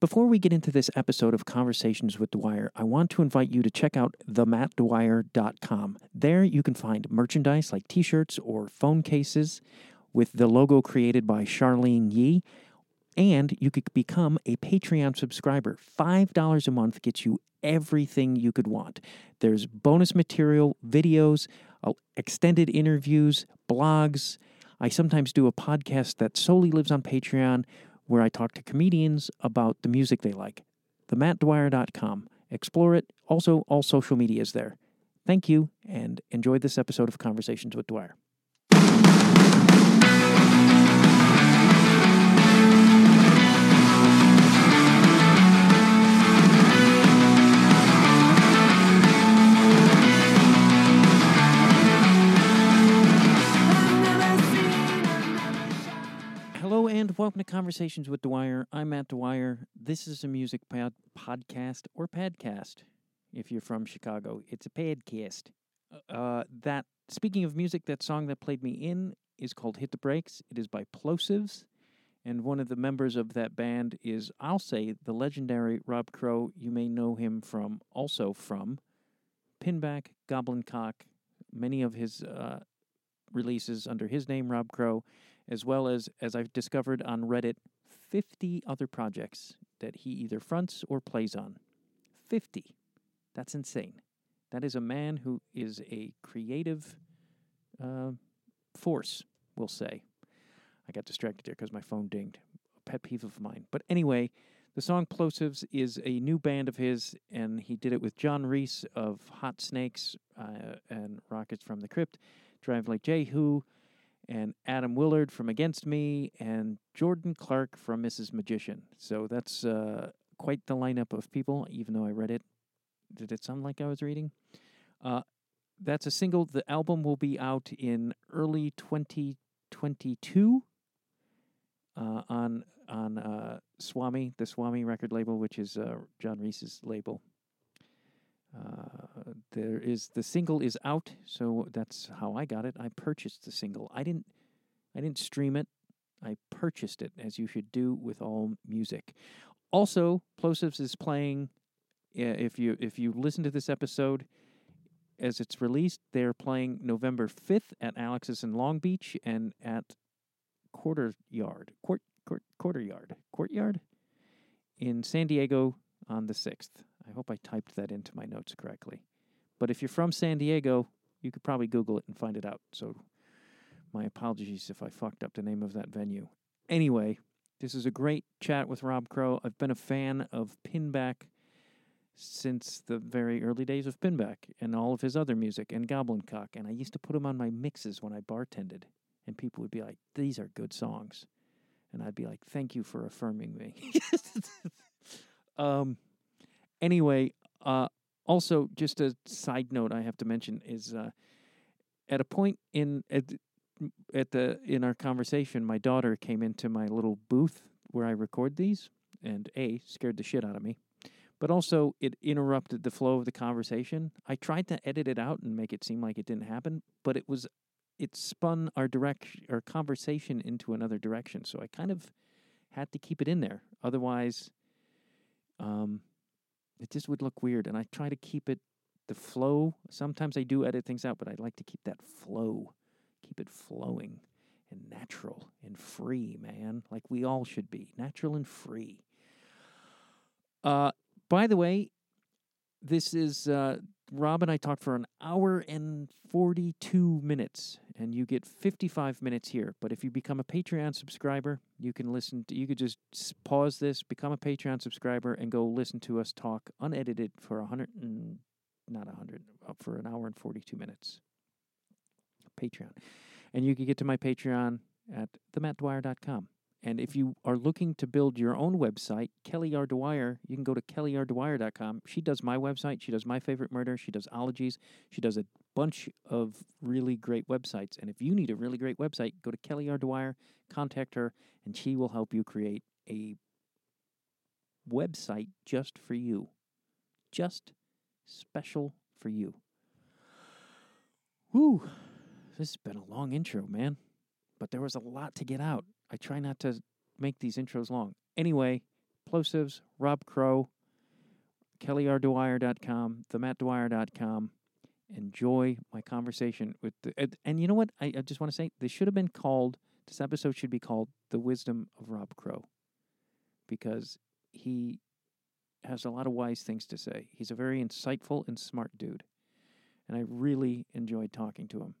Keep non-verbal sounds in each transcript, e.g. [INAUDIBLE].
Before we get into this episode of Conversations with Dwyer, I want to invite you to check out themattdwyer.com. There you can find merchandise like t shirts or phone cases with the logo created by Charlene Yee. And you could become a Patreon subscriber. $5 a month gets you everything you could want. There's bonus material, videos, uh, extended interviews, blogs. I sometimes do a podcast that solely lives on Patreon where I talk to comedians about the music they like. TheMattDwyer.com. Explore it. Also, all social media is there. Thank you and enjoy this episode of Conversations with Dwyer. Hello and welcome to Conversations with Dwyer. I'm Matt Dwyer. This is a music pod- podcast or podcast. If you're from Chicago, it's a podcast. Uh, that speaking of music, that song that played me in is called "Hit the Brakes." It is by Plosives, and one of the members of that band is, I'll say, the legendary Rob Crow. You may know him from also from Pinback, Goblin Cock, many of his uh, releases under his name, Rob Crow as well as, as I've discovered on Reddit, 50 other projects that he either fronts or plays on. 50. That's insane. That is a man who is a creative uh, force, we'll say. I got distracted there because my phone dinged. A pet peeve of mine. But anyway, the song Plosives is a new band of his, and he did it with John Reis of Hot Snakes uh, and Rockets from the Crypt, Drive Like Jehu, and Atom Willard from Against Me, and Jordan Clark from Mrs. Magician. So that's uh, quite the lineup of people, even though I read it. Did it sound like I was reading? Uh, that's a single. The album will be out in early 2022 uh, on on uh, Swami, the Swami record label, which is uh, John Reis's label. Uh, there is the single is out, so that's how I got it. I purchased the single. I didn't I didn't stream it. I purchased it, as you should do with all music. Also, Plosives is playing. If you if you listen to this episode as it's released, they're playing November fifth at Alex's in Long Beach and at Quarter Yard, Court, Court Quarter Yard, Courtyard in San Diego on the sixth. I hope I typed that into my notes correctly. But if you're from San Diego, you could probably Google it and find it out. So my apologies if I fucked up the name of that venue. Anyway, this is a great chat with Rob Crow. I've been a fan of Pinback since the very early days of Pinback and all of his other music and Goblin Cock. And I used to put him on my mixes when I bartended. And people would be like, these are good songs. And I'd be like, thank you for affirming me. [LAUGHS] um, anyway, uh, also just a side note I have to mention is uh, at a point in at, at the in our conversation, my daughter came into my little booth where I record these, and a scared the shit out of me, but also it interrupted the flow of the conversation. I tried to edit it out and make it seem like it didn't happen, but it was it spun our direct our conversation into another direction. So I kind of had to keep it in there, otherwise. Um, it just would look weird. And I try to keep it the flow. Sometimes I do edit things out, but I like to keep that flow, keep it flowing and natural and free, man. Like we all should be natural and free. Uh, by the way, this is uh, Rob and I talked for an hour and 42 minutes, and you get 55 minutes here. But if you become a Patreon subscriber, you can listen to, you could just pause this, become a Patreon subscriber, and go listen to us talk unedited for a 100 and not a 100, uh, for an hour and 42 minutes. Patreon. And you can get to my Patreon at themattdwyer.com. And if you are looking to build your own website, Kelly R. Dwyer, you can go to kellyrDwyer.com. She does my website. She does My Favorite Murder. She does Ologies. She does a bunch of really great websites. And if you need a really great website, go to Kelly R. Dwyer, contact her, and she will help you create a website just for you. Just special for you. Whew. This has been a long intro, man. But there was a lot to get out. I try not to make these intros long. Anyway, Plosives, Rob Crow, kellyrDwyer.com, themattdwyer.com. Enjoy my conversation with the, and, you know what? I, I just want to say this should have been called, this episode should be called The Wisdom of Rob Crow because he has a lot of wise things to say. He's a very insightful and smart dude. And I really enjoyed talking to him.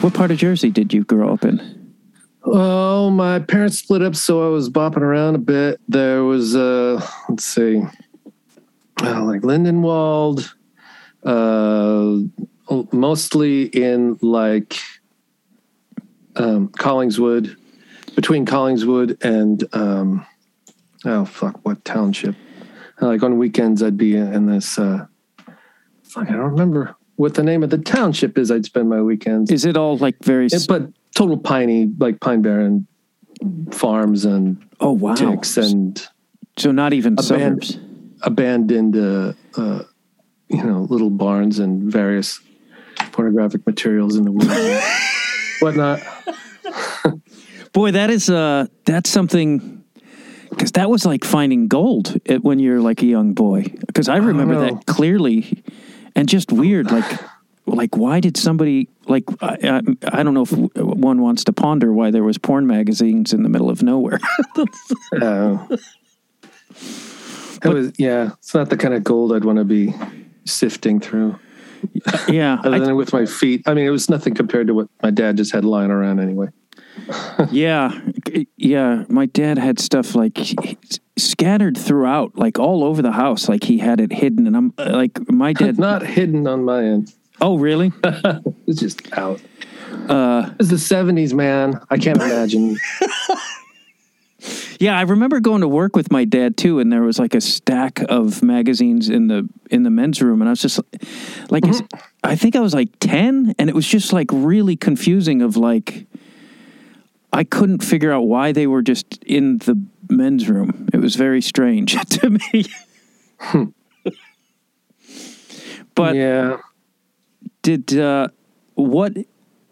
What part of Jersey did you grow up in? Oh, my parents split up, so I was bopping around a bit. There was, uh, let's see, uh, like Lindenwold, uh, mostly in like um, Collingswood, between Collingswood and um, oh fuck, what township? Like on weekends, I'd be in this. Uh, fuck, I don't remember what the name of the township is. I'd spend my weekends. Is it all like very? It- but total piney, like Pine Barren farms and oh wow! ticks and So not even A suburbs. abandoned, uh, uh, you know, little barns and various pornographic materials in the woods, [LAUGHS] whatnot. Boy, that is uh that's something because that was like finding gold at, when you're like a young boy. Because I remember know. that clearly, and just weird. Like, like why did somebody like I, I, I don't know if one wants to ponder why there was porn magazines in the middle of nowhere. [LAUGHS] Uh, it was, yeah, it's not the kind of gold I'd want to be sifting through. yeah, Other I- than with my feet, I mean, it was nothing compared to what my dad just had lying around anyway. Yeah, yeah. My dad had stuff like scattered throughout, like all over the house. Like he had it hidden, and I'm uh, like my [LAUGHS] dad. Not hidden on my end. oh, really? [LAUGHS] It's just out. Uh, It's the '70s, man. I can't imagine. [LAUGHS] Yeah, I remember going to work with my dad too, and there was like a stack of magazines in the in the men's room, and I was just like, is, I think I was like ten, and it was just like really confusing. Of like, I couldn't figure out why they were just in the men's room. It was very strange [LAUGHS] to me. but yeah, did uh, what?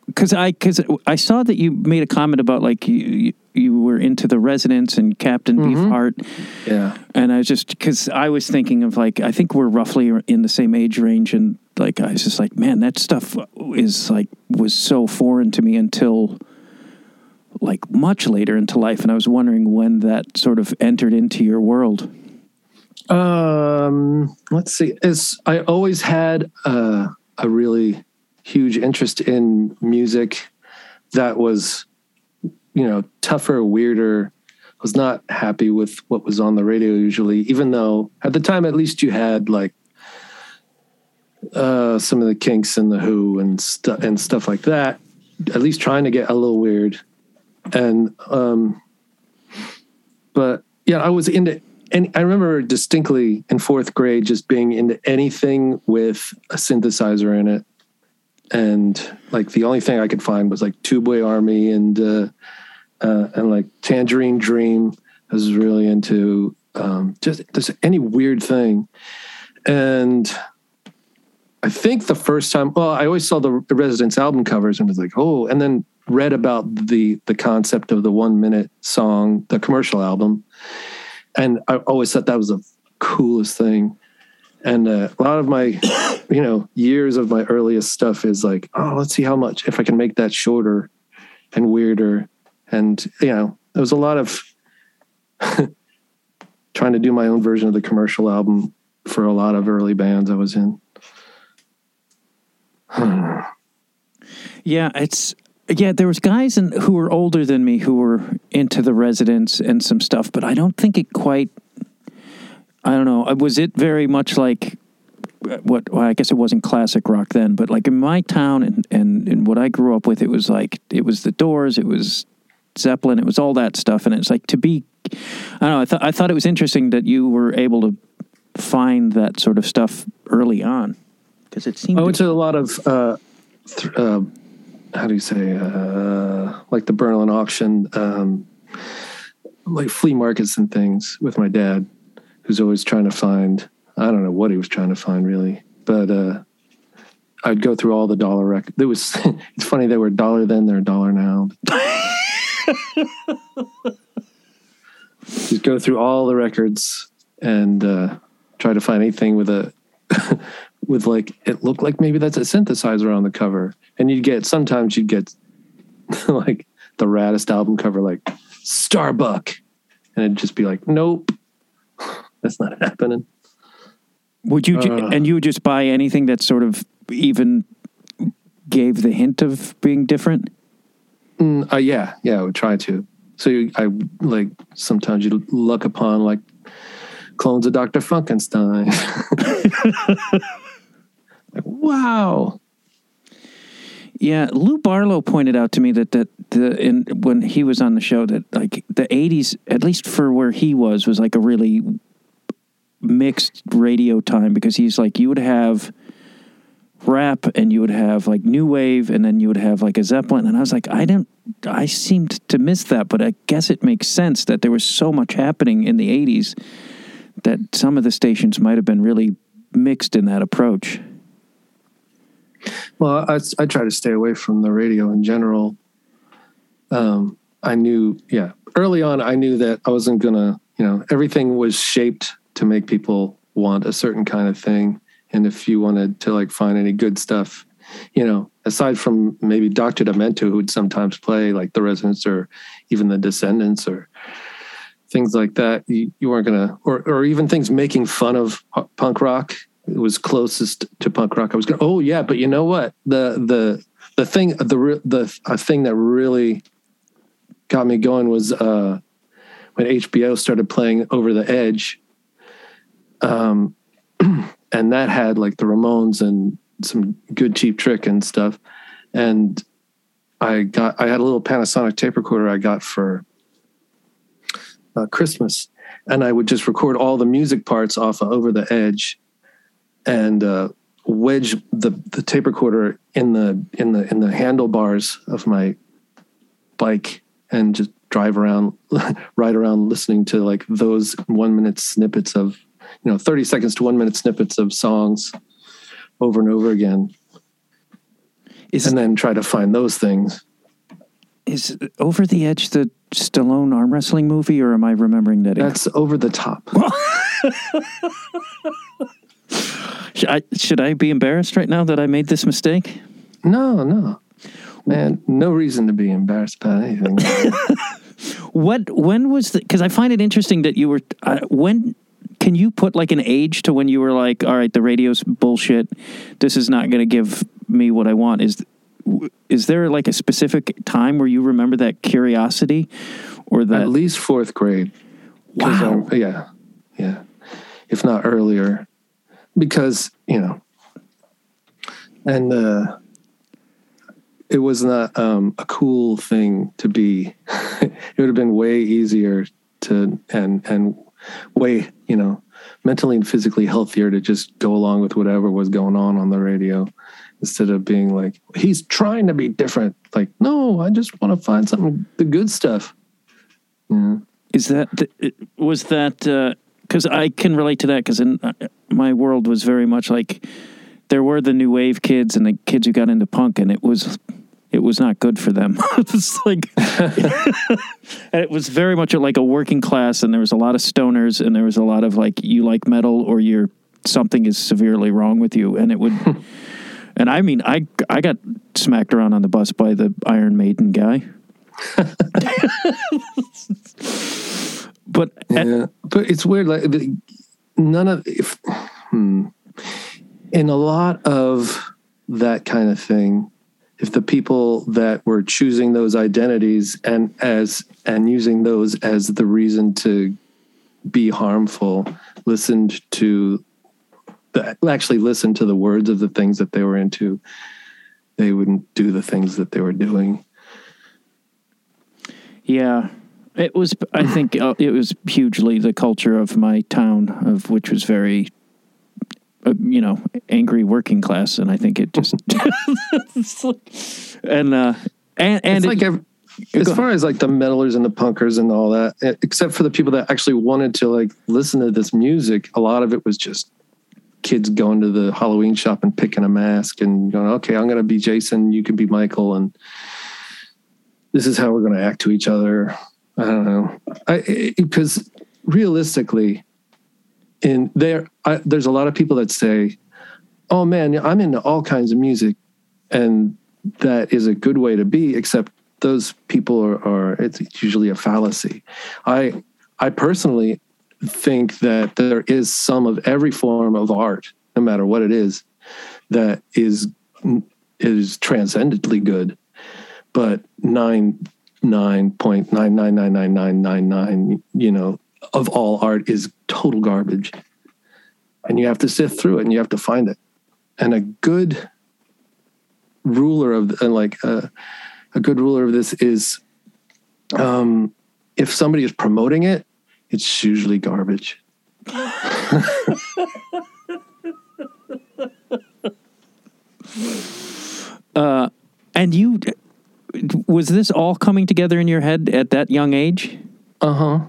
Because I because I saw that you made a comment about like you you- were into the residents and Captain Beefheart. yeah. And I was just because I was thinking of like I think we're roughly in the same age range, and like I was just like, man, that stuff is like was so foreign to me until like much later into life, and I was wondering when that sort of entered into your world. Um, let's see. Is I always had uh, a really huge interest in music that was, you know, tougher, weirder. I was not happy with what was on the radio usually, even though at the time at least you had like uh, some of the Kinks and the Who and stuff and stuff like that. At least trying to get a little weird, and um, but yeah, I was into and I remember distinctly in fourth grade just being into anything with a synthesizer in it. And like the only thing I could find was like Boy Army and uh, uh, and like Tangerine Dream. I was really into um, just just any weird thing. And I think the first time, well, I always saw the Residents album covers and was like, oh, and then read about the the concept of the one minute song, the commercial album and I always thought that was the coolest thing. And uh, a lot of my, [COUGHS] you know, years of my earliest stuff is like, oh, let's see how much if I can make that shorter and weirder. And you know, there was a lot of [LAUGHS] trying to do my own version of the commercial album for a lot of early bands I was in. [SIGHS] Yeah, it's yeah. There was guys in, who were older than me who were into the residents and some stuff, but I don't think it quite. I don't know. Was it very much like uh, what? Well, I guess it wasn't classic rock then, but like in my town and and, and what I grew up with, it was like it was the Doors, it was Zeppelin, it was all that stuff, and it's like to be. I don't know. I thought I thought it was interesting that you were able to find that sort of stuff early on because it seemed. I to- went to a lot of, uh, th- uh, how do you say, uh, like the Berlin auction, um, like flea markets and things with my dad, who's always trying to find, I don't know what he was trying to find really, but uh, I'd go through all the dollar records. It was [LAUGHS] it's funny they were dollar then, they're dollar now. [LAUGHS] Just go through all the records and uh, try to find anything with a [LAUGHS] with like it looked like maybe that's a synthesizer on the cover, and you'd get sometimes you'd get [LAUGHS] like the raddest album cover like Starbuck, and it'd just be like, nope, [LAUGHS] that's not happening. Would you Uh. and you would just buy anything that sort of even gave the hint of being different? Mm, uh, yeah, yeah, I would try to. So you, I like sometimes you look upon like clones of Dr. Funkenstein. [LAUGHS] like, wow. Yeah, Lou Barlow pointed out to me that that the in when he was on the show that like the '80s, at least for where he was, was like a really mixed radio time because he's like you would have rap and you would have like new wave and then you would have like a Zeppelin and I was like I didn't I seemed to miss that but I guess it makes sense that there was so much happening in the 80s that some of the stations might have been really mixed in that approach. Well, I, I try to stay away from the radio in general. Um, I knew, yeah, early on, I knew that I wasn't gonna, you know, everything was shaped to make people want a certain kind of thing. And if you wanted to like find any good stuff, you know, aside from maybe Dr. Demento, who would sometimes play like the Residents or even the Descendants or things like that, you, you weren't gonna, or or even things making fun of punk rock. Was closest to punk rock. I was going, oh yeah, but you know what? The the the thing the the a thing that really got me going was uh, when HBO started playing Over the Edge, um, [CLEARS THROAT] and that had like the Ramones and some good cheap trick and stuff. And I got I had a little Panasonic tape recorder I got for uh, Christmas, and I would just record all the music parts off of Over the Edge, and uh, wedge the the tape recorder in the in the in the handlebars of my bike and just drive around [LAUGHS] ride around listening to like those one minute snippets of you know 30 seconds to one minute snippets of songs over and over again. Is and then try to find those things. Is Over the Edge the Stallone arm wrestling movie, or am I remembering that? that's over the top [LAUGHS] Should I, should I be embarrassed right now that I made this mistake? no no man no reason to be embarrassed about anything [LAUGHS] What? When was the? Because I find it interesting that you were. Uh, when can you put like an age to when you were like, all right, the radio's bullshit. This is not going to give me what I want. Is is there like a specific time where you remember that curiosity, or that? at least fourth grade. wow. yeah, yeah. If not earlier, because you know, and uh, it was not um, a cool thing to be. [LAUGHS] it would have been way easier to and and way you know mentally and physically healthier to just go along with whatever was going on on the radio instead of being like he's trying to be different like no i just want to find something the good stuff yeah Is that th- was that because I can relate to that because in uh, my world was very much like there were the new wave kids and the kids who got into punk and it was it was not good for them. [LAUGHS] it was like [LAUGHS] and it was very much like a working class and there was a lot of stoners and there was a lot of like you like metal or you're something is severely wrong with you and it would [LAUGHS] and I mean I I got smacked around on the bus by the Iron Maiden guy. but at- Yeah, but it's weird. Like the, none of if hmm, in a lot of that kind of thing, if the people that were choosing those identities and as and using those as the reason to be harmful, listened to the, actually listened to the words of the things that they were into, they wouldn't do the things that they were doing. Yeah, it was. I think uh, it was hugely the culture of my town, of which was very, uh, you know, angry working class, and I think it just [LAUGHS] and uh, and and it's it- like ev- as far as like the metalers and the punkers and all that, except for the people that actually wanted to like listen to this music, a lot of it was just kids going to the Halloween shop and picking a mask and going, okay, I'm going to be Jason, you can be Michael, and this is how we're going to act to each other. I don't know, because realistically, in there, I, there's a lot of people that say, "Oh man, I'm into all kinds of music," and that is a good way to be. Except those people are, are it's usually a fallacy. I I personally think that there is some of every form of art, no matter what it is, that is is transcendently good, but nine nine point nine nine nine nine nine nine nine, you know, of all art is total garbage, and you have to sift through it and you have to find it, and a good ruler of and like uh, a good ruler of this is um, if somebody is promoting it it's usually garbage. [LAUGHS] uh, and you, was this all coming together in your head at that young age? Uh huh.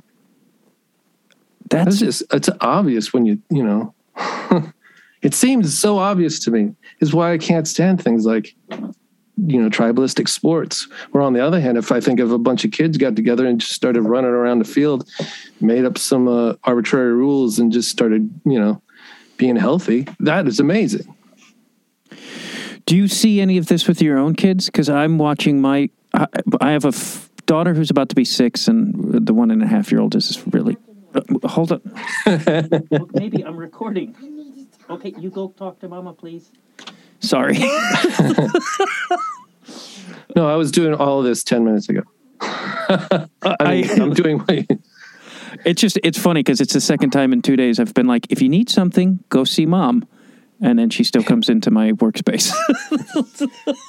That's just, it's obvious when you, you know, [LAUGHS] it seems so obvious to me, is why I can't stand things like you know tribalistic sports where on the other hand if i think of a bunch of kids got together and just started running around the field made up some uh, arbitrary rules and just started you know being healthy that is amazing do you see any of this with your own kids because i'm watching my I, I have a f- daughter who's about to be six and the one and a half year old is really uh, hold on [LAUGHS] maybe i'm recording okay you go talk to mama please Sorry. [LAUGHS] no, I was doing all of this 10 minutes ago. [LAUGHS] I mean, I, am doing my. It's just, it's funny because it's the second time in two days I've been like, if you need something, go see mom. And then she still comes into my workspace.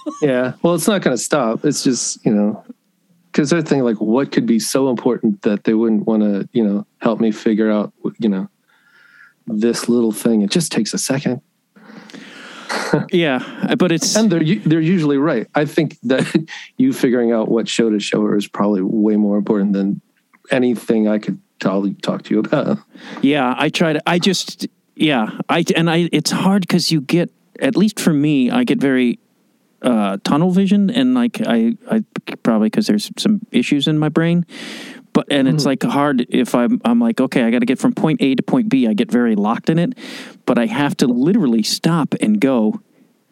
[LAUGHS] yeah. Well, it's not going to stop. It's just, you know, because they're thinking like, what could be so important that they wouldn't want to, you know, help me figure out, you know, this little thing. It just takes a second. [LAUGHS] yeah, but it's and they're they're usually right. I think that [LAUGHS] you figuring out what show to show her is probably way more important than anything I could tell, talk to you about. Yeah, I try to. I just yeah, I and I. It's hard because you get at least for me, I get very uh, tunnel vision, and like I, I probably because there's some issues in my brain. But and it's mm-hmm. like hard if I'm I'm like okay I got to get from point A to point B. I get very locked in it, but I have to literally stop and go.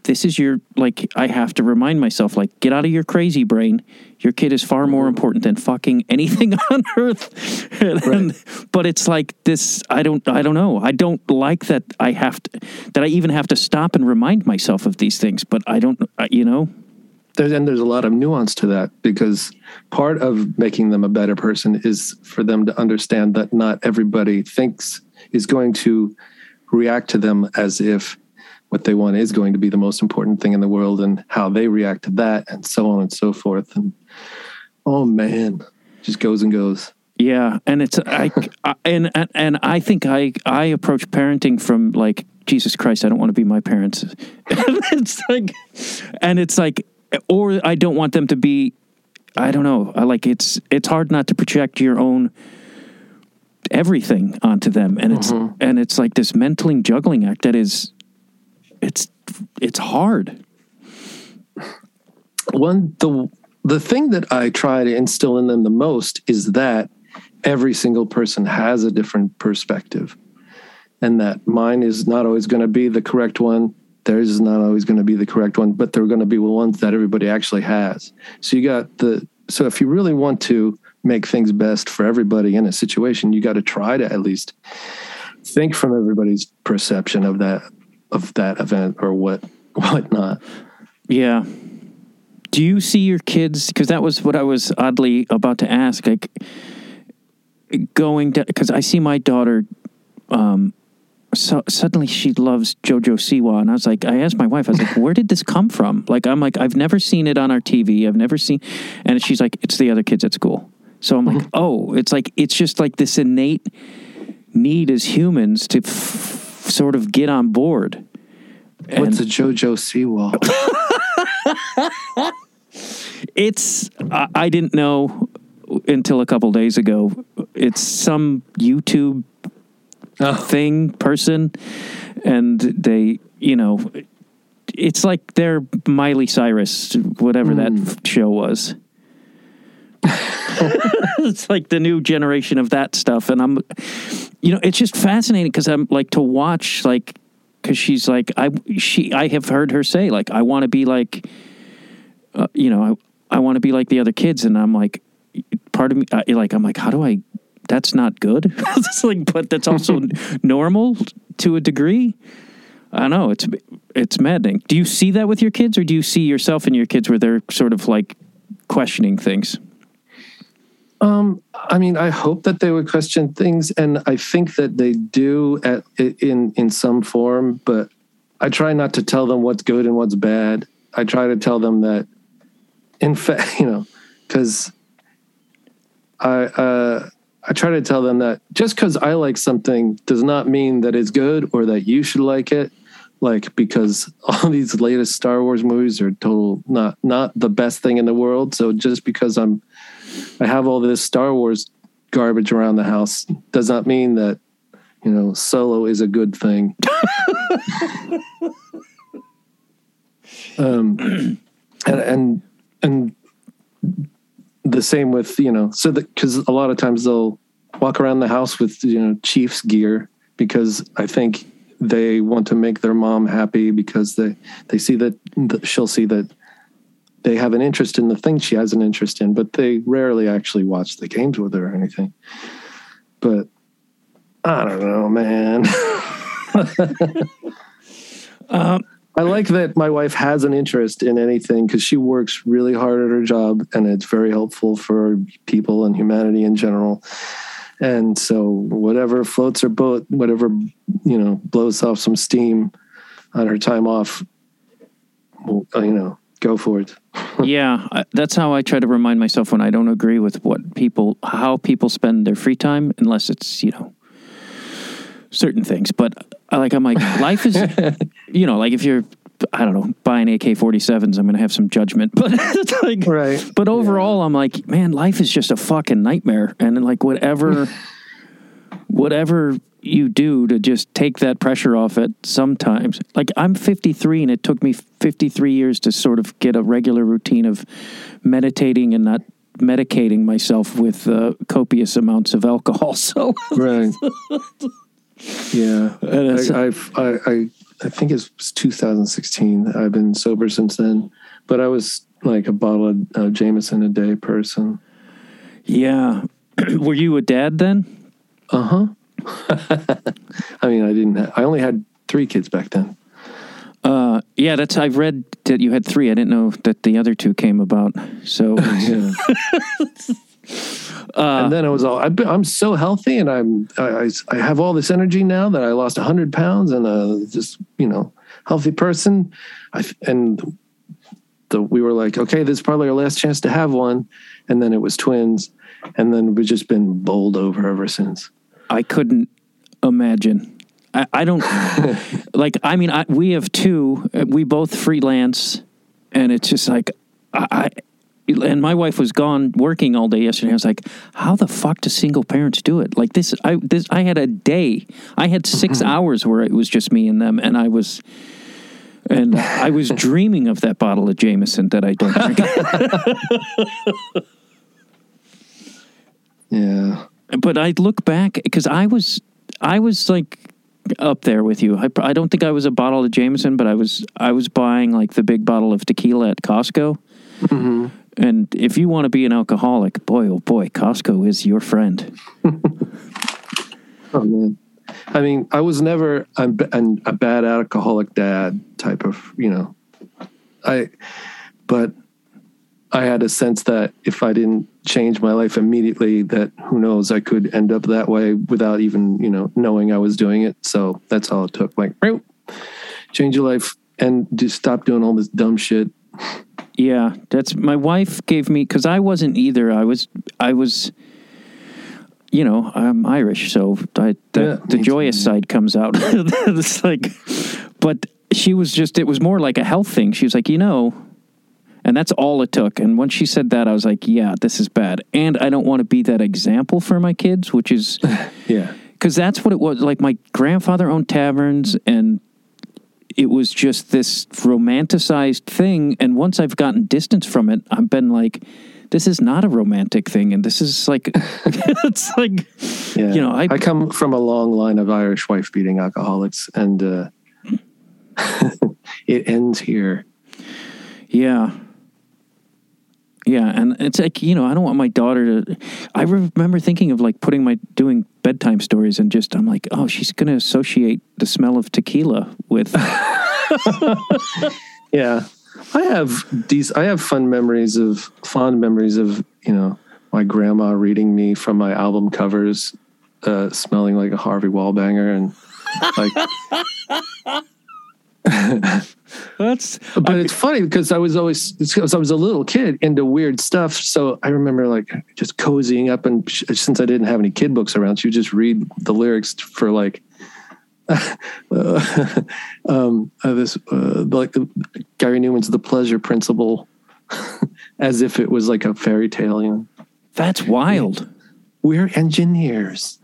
This is your like I have to remind myself like get out of your crazy brain. Your kid is far more important than fucking [LAUGHS] anything on earth. and, [LAUGHS] right. but it's like this I don't I don't know. I don't like that I have to that I even have to stop and remind myself of these things, but I don't you know there's, and there's a lot of nuance to that because part of making them a better person is for them to understand that not everybody thinks is going to react to them as if what they want is going to be the most important thing in the world and how they react to that and so on and so forth and oh man just goes and goes yeah and it's I, I and and i think i i approach parenting from like jesus christ i don't want to be my parents [LAUGHS] it's like and it's like or I don't want them to be. I don't know. I like it's it's hard not to project your own everything onto them, and it's mm-hmm. and it's like this mentally juggling act that is, it's it's hard. One the the thing that I try to instill in them the most is that every single person has a different perspective and that mine is not always going to be the correct one theirs is not always going to be the correct one, but they're going to be the ones that everybody actually has. So you got the so if you really want to make things best for everybody in a situation, you got to try to at least think from everybody's perception of that of that event or what [LAUGHS] whatnot. Yeah. Do you see your kids? Because that was what I was oddly about to ask. Like going to because I see my daughter um, so suddenly she loves Jojo Siwa, and I was like, I asked my wife, I was like, where did this come from? Like, I'm like, I've never seen it on our TV. I've never seen, and she's like, it's the other kids at school. So I'm like, mm-hmm. oh, it's like it's just like this innate need as humans to f- sort of get on board. And What's a JoJo Siwa? [LAUGHS] it's I, I didn't know until a couple days ago. It's some YouTube oh. thing person and they, you know, it's like they're Miley Cyrus, whatever that hmm. show was. [LAUGHS] it's like the new generation of that stuff, and I'm, you know, it's just fascinating because I'm like to watch like because she's like I she I have heard her say like I want to be like, uh, you know, I I want to be like the other kids, and I'm like, part of me I, like I'm like how do I? That's not good. [LAUGHS] it's like, but that's also normal to a degree. I know. It's it's maddening. Do you see that with your kids, or do you see yourself and your kids where they're sort of like questioning things? Um, I mean, I hope that they would question things, and I think that they do at in in some form. But I try not to tell them what's good and what's bad. I try to tell them that, in fact, [LAUGHS] you know, because I uh, I try to tell them that just because I like something does not mean that it's good or that you should like it. Like because [LAUGHS] all these latest Star Wars movies are total not not the best thing in the world. So just because I'm I have all this Star Wars garbage around the house does not mean that you know Solo is a good thing. um, and and and the same with you know so that because a lot of times they'll walk around the house with you know Chiefs gear because I think they want to make their mom happy because they they see that, that she'll see that they have an interest in the thing she has an interest in, but they rarely actually watch the games with her or anything. But I don't know, man. [LAUGHS] Um, I like that my wife has an interest in anything because she works really hard at her job and it's very helpful for people and humanity in general. And so whatever floats her boat, whatever, you know, blows off some steam on her time off, you know, go for it. [LAUGHS] yeah, I- that's how I try to remind myself when I don't agree with what people, how people spend their free time, unless it's you know certain things. But I like I'm like [LAUGHS] life is, you know, like if you're I don't know buying AK 47s, I'm gonna have some judgment. [LAUGHS] But it's like, Right. But overall, I'm like, man, life is just a fucking nightmare, and like whatever, whatever you do to just take that pressure off it. Sometimes, like I'm 53, and it took me 53 years to sort of get a regular routine of meditating and not medicating myself with uh, copious amounts of alcohol. [LAUGHS] So Right. yeah. [LAUGHS] And I, I've, I, I, I think it was 2016. I've been sober since then, but I was like a bottle of uh, Jameson a day person. yeah, [CLEARS THROAT] were you a dad then? Uh huh. [LAUGHS] I mean, I didn't. Ha- I only had three kids back then. Uh, yeah, that's I've read that you had three. I didn't know that the other two came about. So [LAUGHS] Yeah. uh, and then it was all. I've been, I'm so healthy, and I'm. I, I, I have all this energy now that I lost hundred pounds, and uh, just you know, healthy person. I and the we were like, okay, this is probably our last chance to have one, and then it was twins, and then we've just been bowled over ever since. I couldn't imagine. I, I don't [LAUGHS] like. I mean, I, we have two. uh, We both freelance, and it's just like I. I and my wife was gone working all day yesterday. I was like, "How the fuck do single parents do it?" Like this, I this I had a day. I had 6 hours where it was just me and them, and I was, and I was [LAUGHS] dreaming of that bottle of Jameson that I don't drink. [LAUGHS] Yeah. But I look back because I was I was like up there with you. I, I don't think I was a bottle of Jameson, but I was I was buying like the big bottle of tequila at Costco. Mm-hmm. And if you want to be an alcoholic, boy oh boy, Costco is your friend. [LAUGHS] Oh man. I mean, I was never a, a bad alcoholic dad type of, you know. I, but I had a sense that if I didn't change my life immediately, that who knows, I could end up that way without even, you know, knowing I was doing it. So that's all it took. Like, change your life and just stop doing all this dumb shit. Yeah, that's my wife gave me because I wasn't either. I was I was, you know, I'm Irish, so I, the, Yeah, the joyous too. side comes out. [LAUGHS] it's like, but she was just it was more like a health thing. She was like, you know, and that's all it took. And once she said that, I was like, yeah, this is bad, and I don't want to be that example for my kids, which is [LAUGHS] Yeah. because that's what it was. Like my grandfather owned taverns, and it was just this romanticized thing. And once I've gotten distance from it, I've been like, this is not a romantic thing, and this is like, [LAUGHS] it's like, Yeah. you know, I, I come from a long line of Irish wife beating alcoholics, and uh, [LAUGHS] it ends here. yeah. Yeah, and it's like you know, I don't want my daughter to. I remember thinking of like putting my doing bedtime stories, and just I'm like, oh, she's going to associate the smell of tequila with. [LAUGHS] Yeah, I have these. I have fun memories of fond memories of you know my grandma reading me from my album covers, uh, smelling like a Harvey Wallbanger, and like. [LAUGHS] [LAUGHS] That's But it's funny because I was always because I was a little kid into weird stuff. So I remember like just cozying up, and since I didn't have any kid books around, she would just read the lyrics for like [LAUGHS] uh, [LAUGHS] um, uh, this uh, like the, Gary Numan's "The Pleasure Principle," [LAUGHS] as if it was like a fairy tale. You know, that's wild. we're engineers.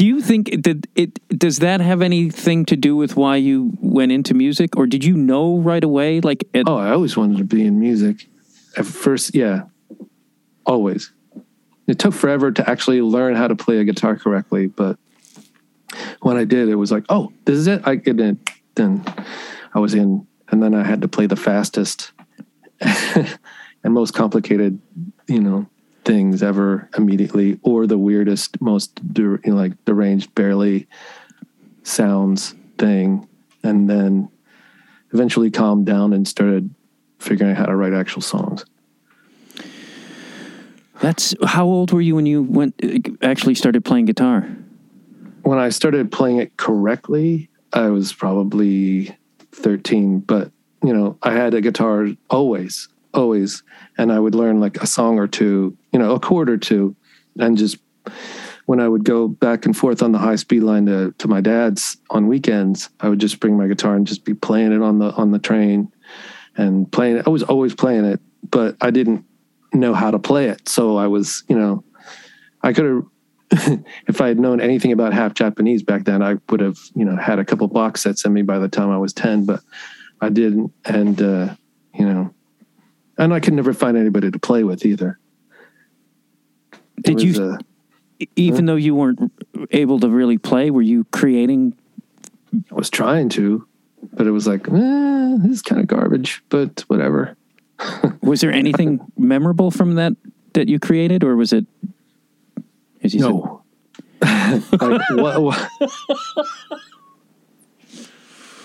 Do you think did it does that have anything to do with why you went into music, or did you know right away? Like, Oh, I always wanted to be in music. At first, yeah, always. It took forever to actually learn how to play a guitar correctly, but when I did, it was like, oh, this is it. I it. Then I was in, and then I had to play the fastest [LAUGHS] and most complicated, you know, things ever immediately, or the weirdest, most you know, like deranged, barely sounds thing, and then eventually calmed down and started figuring out how to write actual songs. that's how old were you when you went actually started playing guitar? When I started playing it correctly, I was probably 13, but you know, I had a guitar always, always, and I would learn like a song or two, you know, a chord or two, and just when I would go back and forth on the high speed line to, to my dad's on weekends, I would just bring my guitar and just be playing it on the on the train and playing it. I was always playing it, but I didn't know how to play it. So I was, you know, I could have [LAUGHS] if I had known anything about half Japanese back then, I would have, you know, had a couple box sets in me by the time I was 10, but I didn't. And, uh, you know, and I could never find anybody to play with either. It Did you- uh, Even though you weren't able to really play, were you creating? I was trying to, but it was like, eh, this is kind of garbage, but whatever. [LAUGHS] Was there anything memorable from that that you created, or was it? As you No. [LAUGHS] like, what, what?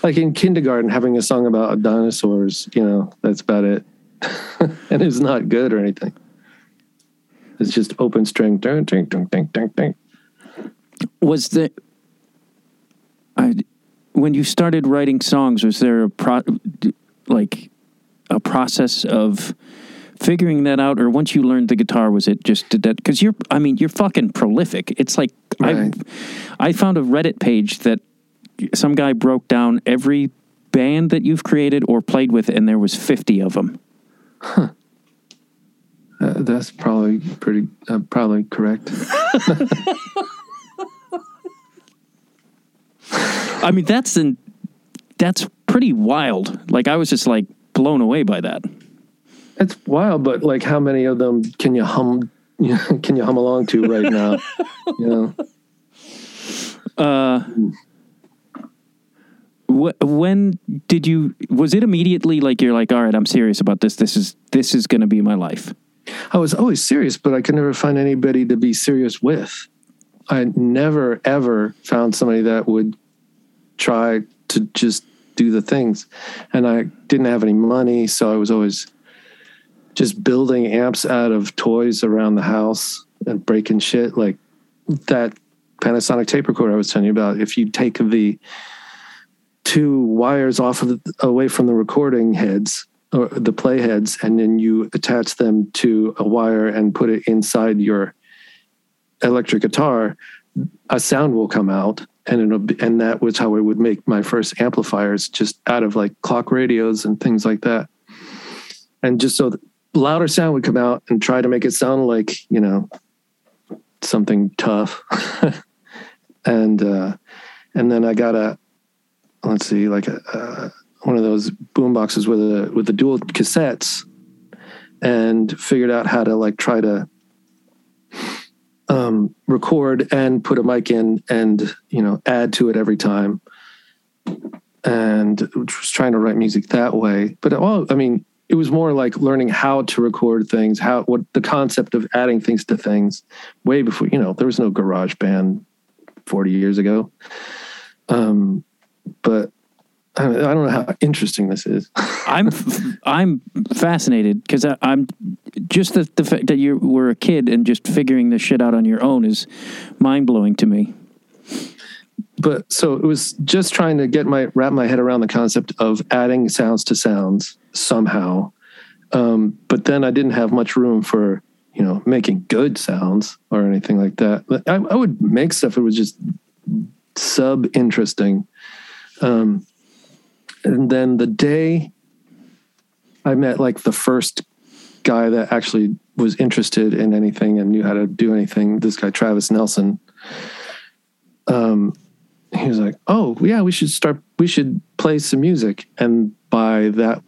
like in kindergarten, having a song about dinosaurs, you know, that's about it. [LAUGHS] and it's not good or anything. It's just open string. Ding, ding, ding, ding, ding. said, was the. I, when you started writing songs, was there a pro, like a process of figuring that out, or once you learned the guitar, was it just did that? Because you're, I mean, you're fucking prolific. It's like Right. I, I found a Reddit page that some guy broke down every band that you've created or played with, and there was fifty of them. Uh, that's probably pretty, uh, probably correct. I mean, that's an that's pretty wild. Like I was just like blown away by that. It's wild, but like, how many of them can you hum? [LAUGHS] Can you hum along to right now? [LAUGHS] you know, Uh, wh- when did you? Was it immediately like you're like, all right, I'm serious about this. This is this is going to be my life. I was always serious, but I could never find anybody to be serious with. I never ever found somebody that would try to just do the things. And I didn't have any money, so I was always just building amps out of toys around the house and breaking shit like that Panasonic tape recorder I was telling you about. If you take the two wires off of away from the recording heads or the play heads and then you attach them to a wire and put it inside your electric guitar a sound will come out and be, and that was how I would make my first amplifiers just out of like clock radios and things like that and just so louder sound would come out and try to make it sound like you know something tough. [LAUGHS] and uh, and then I got a let's see, like a, uh, one of those boom boxes with a with the dual cassettes, and figured out how to like try to um, record and put a mic in and you know add to it every time. And was trying to write music that way. But all i mean it was more like learning how to record things how what the concept of adding things to things way before you know there was no garage band 40 years ago. Um but I don't know how interesting this is. [LAUGHS] I'm I'm fascinated because I'm just the, the fact that you were a kid and just figuring this shit out on your own is mind blowing to me. But so it was just trying to get my wrap my head around the concept of adding sounds to sounds somehow. Um, but then I didn't have much room for you know making good sounds or anything like that. I, I would make stuff. It was just sub interesting. Um, and then the day I met like the first guy that actually was interested in anything and knew how to do anything, this guy Travis Nelson. Um, he was like, "Oh yeah, we should start. We should play some music." And by that,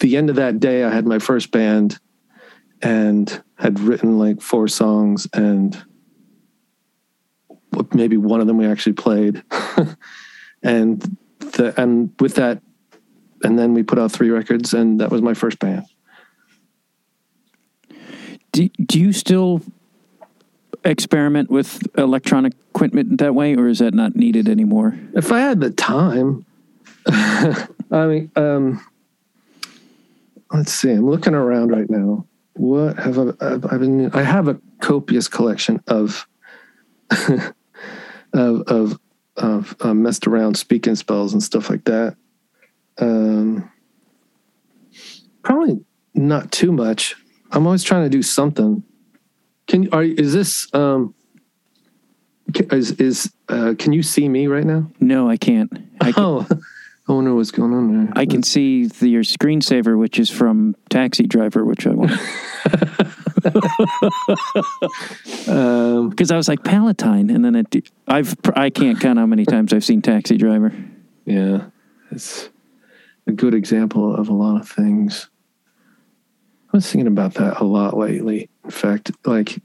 the end of that day, I had my first band, and had written like four songs, and maybe one of them we actually played. [LAUGHS] and the, and with that, and then we put out three records, and that was my first band. Do, do you still experiment with electronic equipment that way, or is that not needed anymore? If I had the time, [LAUGHS] I mean, um, let's see. I'm looking around right now. What have I? I've, I've been, I have a copious collection of [LAUGHS] of of uh, messed around speaking spells and stuff like that. Um, probably not too much. I'm always trying to do something. Can are is this um is is uh, can you see me right now? No, I can't. I [LAUGHS] can, oh, I wonder what's going on there. I can see the, your screensaver, which is from Taxi Driver, which I want. [LAUGHS] Because um, I was like Palatine, and then it, I've I can't count how many times I've seen Taxi Driver. Yeah, it's a good example of a lot of things. I was thinking about that a lot lately. In fact, like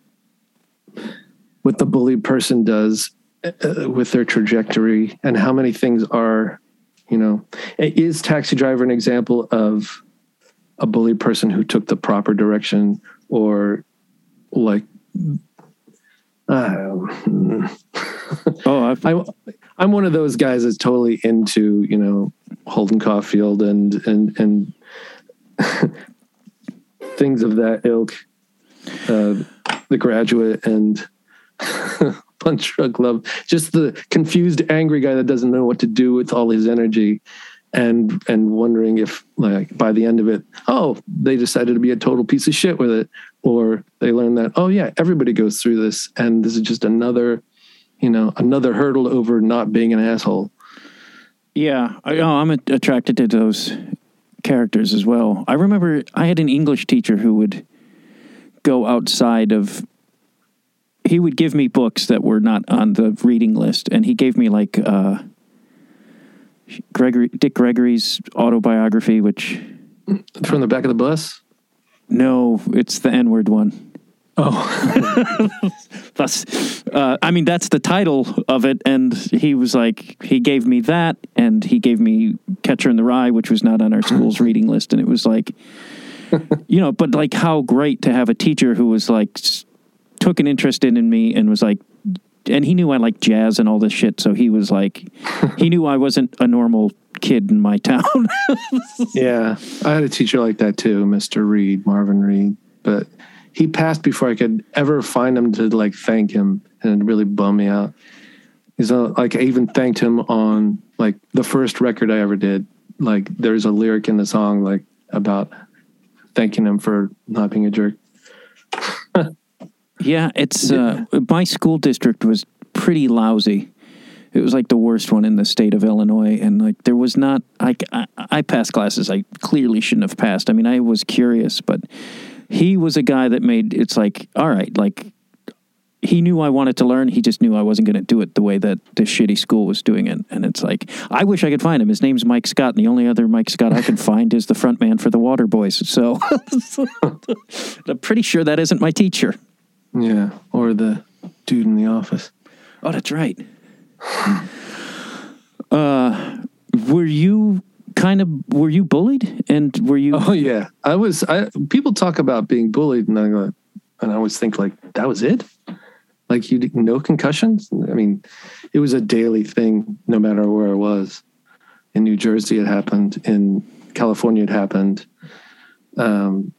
what the bullied person does uh, with their trajectory and how many things are, you know, is Taxi Driver an example of a bullied person who took the proper direction or like uh, [LAUGHS] oh, I, I'm one of those guys that's totally into you know Holden Caulfield and and and [LAUGHS] things of that ilk, uh, The Graduate and [LAUGHS] Punch Drunk Love. Just the confused, angry guy that doesn't know what to do with all his energy, and and wondering if like by the end of it, oh, they decided to be a total piece of shit with it, or they learned that oh yeah, everybody goes through this, and this is just another, you know, another hurdle over not being an asshole. Yeah, I, oh, I'm attracted to those characters as well. I remember I had an English teacher who would go outside of he would give me books that were not on the reading list and he gave me like uh, Gregory Dick Gregory's autobiography which from the back of the bus? No, it's the N-word one. Oh, [LAUGHS] that's. Uh, I mean, that's the title of it, and he was like, he gave me that, and he gave me Catcher in the Rye, which was not on our school's [LAUGHS] reading list, and it was like, [LAUGHS] you know, but like how great to have a teacher who was like took an interest in, in me and was like, and he knew I liked jazz and all this shit, so he was like, he knew I wasn't a normal kid in my [LAUGHS] town. yeah, I had a teacher like that too, Mister Reed, Marvin Reed, but he passed before I could ever find him to like thank him, and it really bummed me out. He's uh, like I even thanked him on like the first record I ever did. Like there's a lyric in the song like about thanking him for not being a jerk. Yeah, it's uh, my school district was pretty lousy. It was like the worst one in the state of Illinois, and like there was not. I, I, I passed classes I clearly shouldn't have passed. I mean, I was curious, but he was a guy that made it's like all right like he knew I wanted to learn. He just knew I wasn't going to do it the way that this shitty school was doing it. And it's like, I wish I could find him. His name's Mike Scott, and the only other Mike Scott I can find is the front man for the Waterboys. So [LAUGHS] I'm pretty sure that isn't my teacher. Yeah, or the dude in the office. Oh, that's right. [SIGHS] uh, were you kind of were you bullied and were you Oh yeah, I was. I people talk about being bullied, and I go, and I always think like that was it. Like you no concussions. I mean, it was a daily thing, no matter where I was. In New Jersey, it happened. In California, it happened. Um,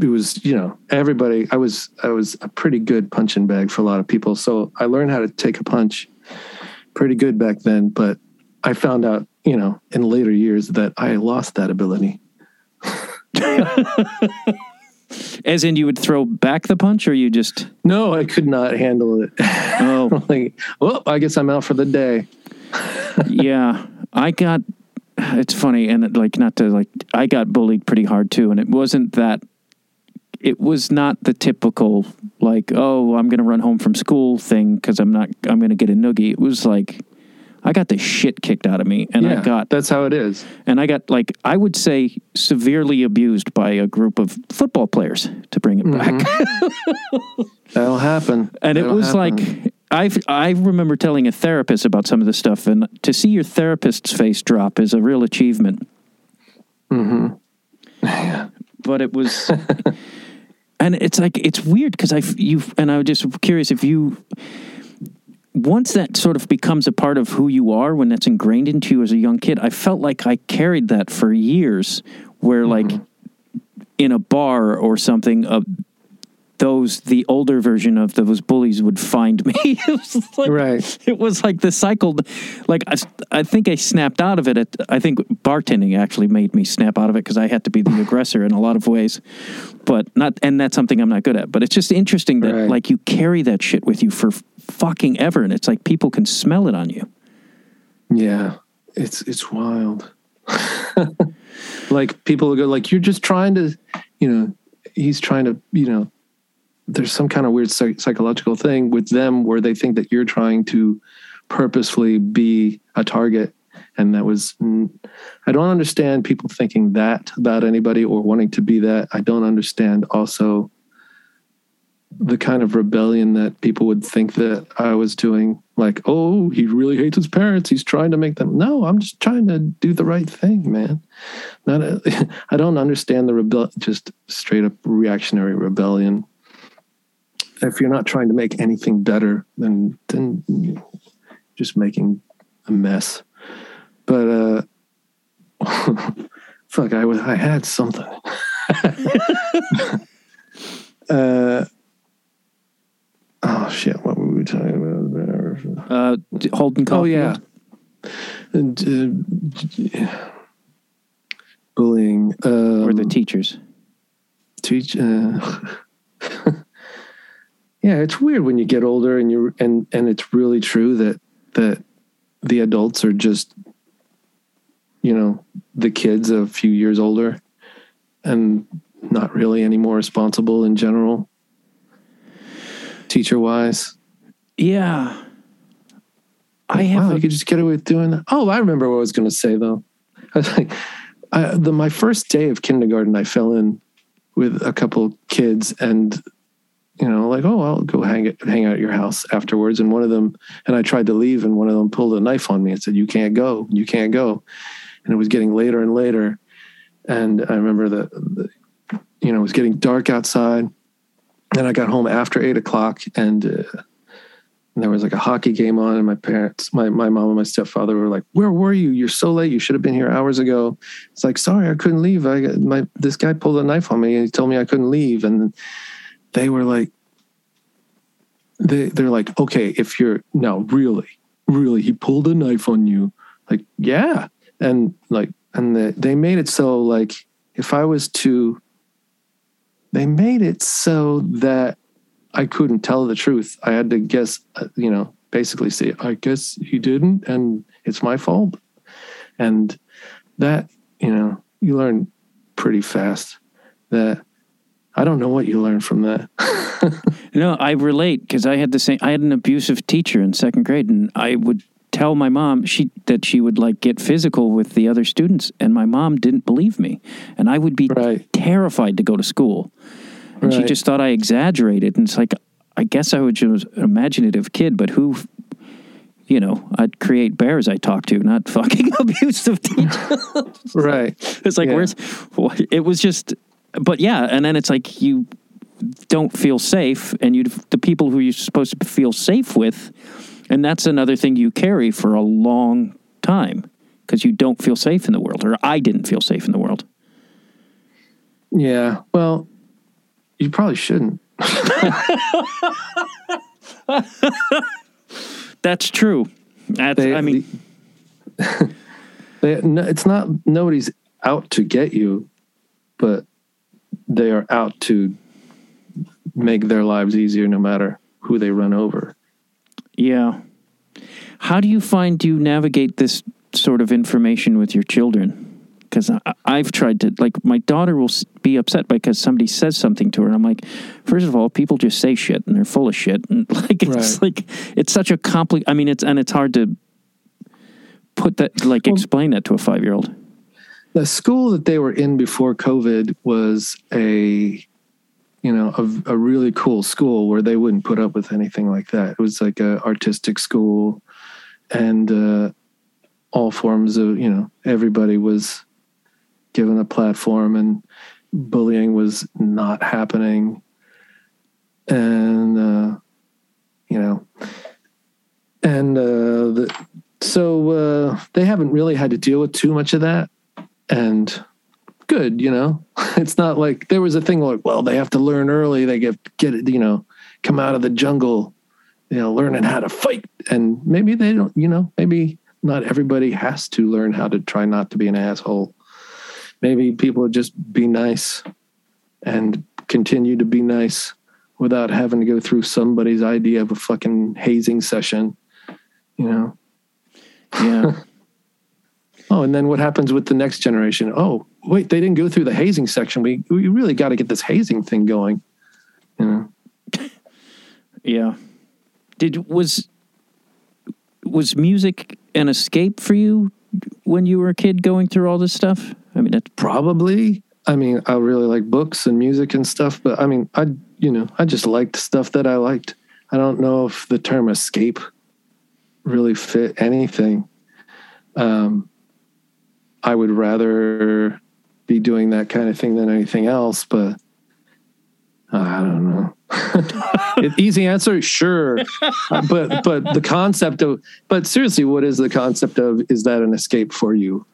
it was you know everybody. I was I was a pretty good punching bag for a lot of people, so I learned how to take a punch pretty good back then. But I found out you know in later years that I lost that ability. [LAUGHS] as in you would throw back the punch or you just No, I could not handle it. oh [LAUGHS] like, well, I guess I'm out for the day. [LAUGHS] yeah i got it's funny and it, like not to like i got bullied pretty hard too and it wasn't that it was not the typical like oh i'm gonna run home from school thing because i'm not i'm gonna get a noogie it was like i got the shit kicked out of me and i got that's how it is. and i got like i would say severely abused by a group of football players to bring it mm-hmm. back [LAUGHS] That'll happen. and it That'll was happen. like I I remember telling a therapist about some of this stuff, and to see your therapist's face drop is a real achievement. yeah. Mm-hmm. [LAUGHS] But it was, [LAUGHS] and it's like it's weird because I you and I was just curious if you once that sort of becomes a part of who you are when that's ingrained into you as a young kid. I felt like I carried that for years, where like in a bar or something, uh, those the older version of those bullies would find me. [LAUGHS] it was like, Right. It was like the cycle. Like I, I think I snapped out of it. At, I think bartending actually made me snap out of it because I had to be the [LAUGHS] aggressor in a lot of ways. But not, and that's something I'm not good at. But it's just interesting that Right. like you carry that shit with you for fucking ever, and it's like people can smell it on you. Yeah. It's it's wild. [LAUGHS] like people go like you're just trying to, you know, he's trying to, you know, there's some kind of weird psych- psychological thing with them where they think that you're trying to purposefully be a target. And that was i don't understand people thinking that about anybody or wanting to be that. I don't understand also the kind of rebellion that people would think that i was doing. Like oh he really hates his parents. He's trying to make them no i'm just trying to do the right thing man. Not a, [LAUGHS] i don't understand the rebel just straight up reactionary rebellion if you're not trying to make anything better then then just making a mess. But uh [LAUGHS] fuck i was i had something. [LAUGHS] Uh oh shit what were we talking about there? Uh, Holden oh yeah. And, uh, bullying um, or the teachers. teach uh, [LAUGHS] yeah it's weird when you get older and you and and it's really true that that the adults are just you know the kids a few years older and not really any more responsible in general teacher wise Yeah. I have wow, a- you could just get away with doing that. Oh, I remember what I was going to say though. [LAUGHS] I was like, I, the my first day of kindergarten, I fell in with a couple kids, and you know, like, oh, I'll go hang it, hang out at your house afterwards. And one of them, and I tried to leave, and one of them pulled a knife on me and said, "You can't go, you can't go." And it was getting later and later, and I remember that, you know, it was getting dark outside, and I got home after eight o'clock, and. Uh, and there was like a hockey game on and my parents my, my mom and my stepfather were like where were you you're so late you should have been here hours ago it's like sorry i couldn't leave i my this guy pulled a knife on me and he told me i couldn't leave and they were like they they're like okay if you're no really really he pulled a knife on you like yeah and like and the, they made it so like if i was to they made it so that I couldn't tell the truth. I had to guess, uh, you know, basically say, I guess he didn't, and it's my fault. And that, you know, you learn pretty fast that I don't know what you learned from that. [LAUGHS] No, I relate because I had the same. I had an abusive teacher in second grade, and I would tell my mom she that she would like get physical with the other students, and my mom didn't believe me, and I would be Right. terrified to go to school, and she just thought I exaggerated. And it's like, I guess I was just an imaginative kid, but who, you know, I'd create bears I talk to, not [LAUGHS] fucking [LAUGHS] abusive teachers. Right. It's like, Yeah. where's, what- it was just, but yeah. And then it's like, you don't feel safe and you, the people who you're supposed to feel safe with, and that's another thing you carry for a long time because you don't feel safe in the world, or I didn't feel safe in the world. Yeah. Well, you probably shouldn't. [LAUGHS] That's true. That's, They- I mean, [LAUGHS] They, no, it's not nobody's out to get you, but they are out to make their lives easier no matter who they run over. yeah. How do you find you navigate this sort of information with your children? Because I've tried to, like, my daughter will be upset because somebody says something to her. And I'm like, first of all, people just say shit and they're full of shit. And [LAUGHS] like, it's Right. like, it's such a compli I mean, it's, and it's hard to put that, like, Well- explain that to a five year old. The school that they were in before COVID was a, you know, a, a really cool school where they wouldn't put up with anything like that. It was like a artistic school, and uh, all forms of, you know, everybody was given a platform, and bullying was not happening, and uh, you know, and uh, the, so uh, they haven't really had to deal with too much of that and good you know? [LAUGHS] It's not like there was a thing like well they have to learn early they get get it you know come out of the jungle you know learning how to fight. And maybe they don't you know maybe not everybody has to learn how to try not to be an asshole. Maybe people just be nice and continue to be nice without having to go through somebody's idea of a fucking hazing session you know? Yeah. [LAUGHS] Oh, and then what happens with the next generation? Oh, wait, they didn't go through the hazing section. We we really got to get this hazing thing going. You know, [LAUGHS] Yeah. Did was was music an escape for you when you were a kid going through all this stuff? I mean, that's probably. I mean, I really like books and music and stuff, but I mean, I you know, I just liked stuff that I liked. I don't know if the term escape really fit anything. Um, I would rather be doing that kind of thing than anything else, but I don't know. [LAUGHS] Easy answer, sure, Uh, but but the concept of but seriously, what is the concept of? Is that an escape for you?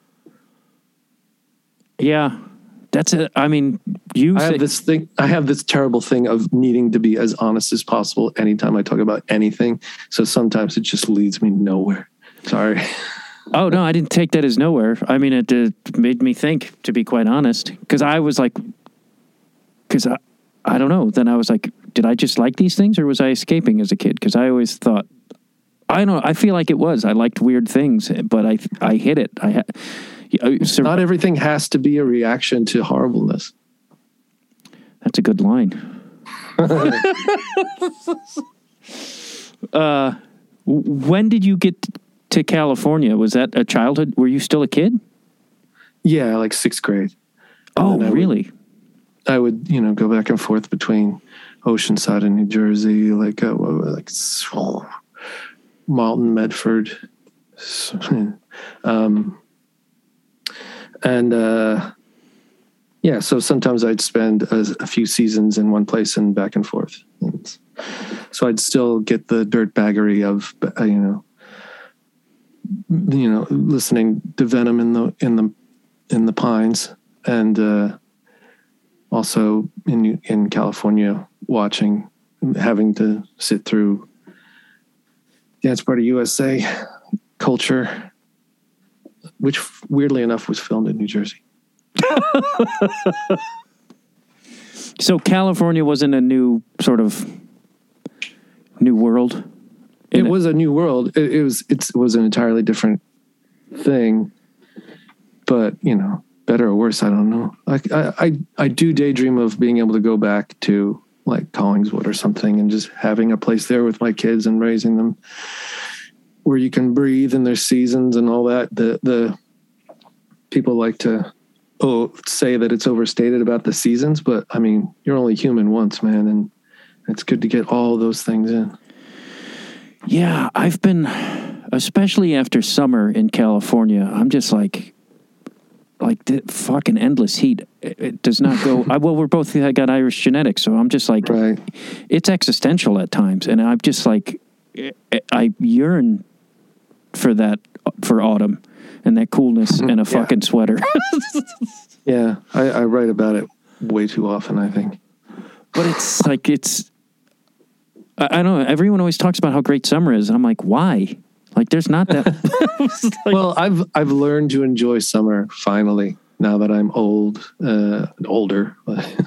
yeah. That's it. I mean, you I say, have this thing. I have this terrible thing of needing to be as honest as possible anytime I talk about anything. So sometimes it just leads me nowhere. Sorry. [LAUGHS] Oh no, I didn't take that as nowhere. I mean, it uh, made me think, to be quite honest, because I was like, because I, I don't know. Then I was like, did I just like these things, or was I escaping as a kid? Because I always thought, I don't. know. I feel like it was. I liked weird things, but I, I hid it. I had. Uh, sur- Not everything has to be a reaction to horribleness. That's a good line. [LAUGHS] uh, when did you get to California? Was that a childhood? Were you still a kid? Yeah, like sixth grade. And Oh, I would- really? I would, you know, go back and forth between Oceanside and New Jersey, like uh, like oh, Marlton, Medford, [LAUGHS] um, and uh, yeah. So sometimes I'd spend a, a few seasons in one place and back and forth. And so I'd still get the dirt baggery of, uh, you know, you know, listening to Venom in the in the in the pines and. uh also in in California watching having to sit through Dance Party USA culture which weirdly enough was filmed in New Jersey. [LAUGHS] So California wasn't a new sort of new world. It was a new world. It, it was it's, it was an entirely different thing. But, you know, better or worse, I don't know. I, I I I do daydream of being able to go back to like Collingswood or something, and just having a place there with my kids and raising them, where you can breathe in their seasons and all that. The the people like to oh say that it's overstated about the seasons, but I mean you're only human once, man, and it's good to get all those things in. Yeah, I've been, especially after summer in California. I'm just like, like the fucking endless heat. It, it does not go. [LAUGHS] I, well, we're both I got Irish genetics, so I'm just like, Right. it's existential at times, and I'm just like, I- I yearn for that for autumn and that coolness and a [LAUGHS] Yeah. fucking sweater. [LAUGHS] Yeah, I, I write about it way too often. I think. but it's like it's. I, I don't know. Everyone always talks about how great summer is, and I'm like, why? Like, there's not that. [LAUGHS] [LAUGHS] well, I've I've learned to enjoy summer finally. Now that I'm old, uh, older,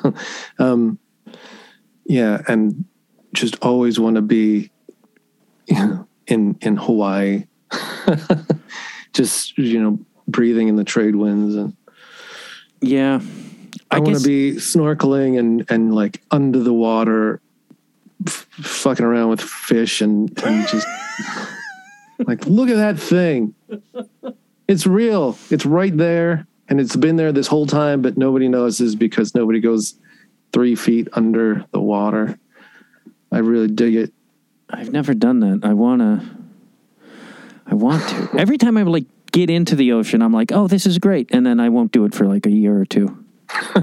[LAUGHS] um, yeah, and just always want to be, you know, in in Hawaii, just you know, breathing in the trade winds, and yeah, I, want to be snorkeling and and like under the water, f- fucking around with fish and and just [LAUGHS] like look at that thing. It's real. It's right there, and it's been there this whole time, but nobody notices because nobody goes three feet under the water. I really dig it. I've never done that. I wanna. I want to. [LAUGHS] Every time I like get into the ocean, I'm like, oh, this is great, and then I won't do it for like a year or two. [LAUGHS]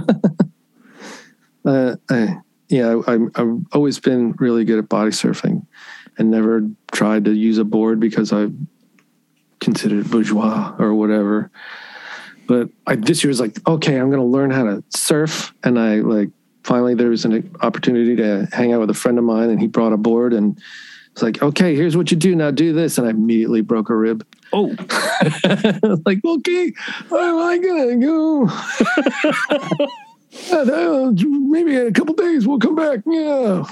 Uh, I, yeah, I, I'm- I've always been really good at body surfing, and never tried to use a board because I considered it bourgeois or whatever. But I, this year was like, okay, I'm going to learn how to surf, and I like finally there was an opportunity to hang out with a friend of mine, and he brought a board, and it's like, okay, here's what you do now, do this, and I immediately broke a rib. Oh, [LAUGHS] like, okay, oh, I gotta go. [LAUGHS] Uh, Maybe in a couple days we'll come back. Yeah.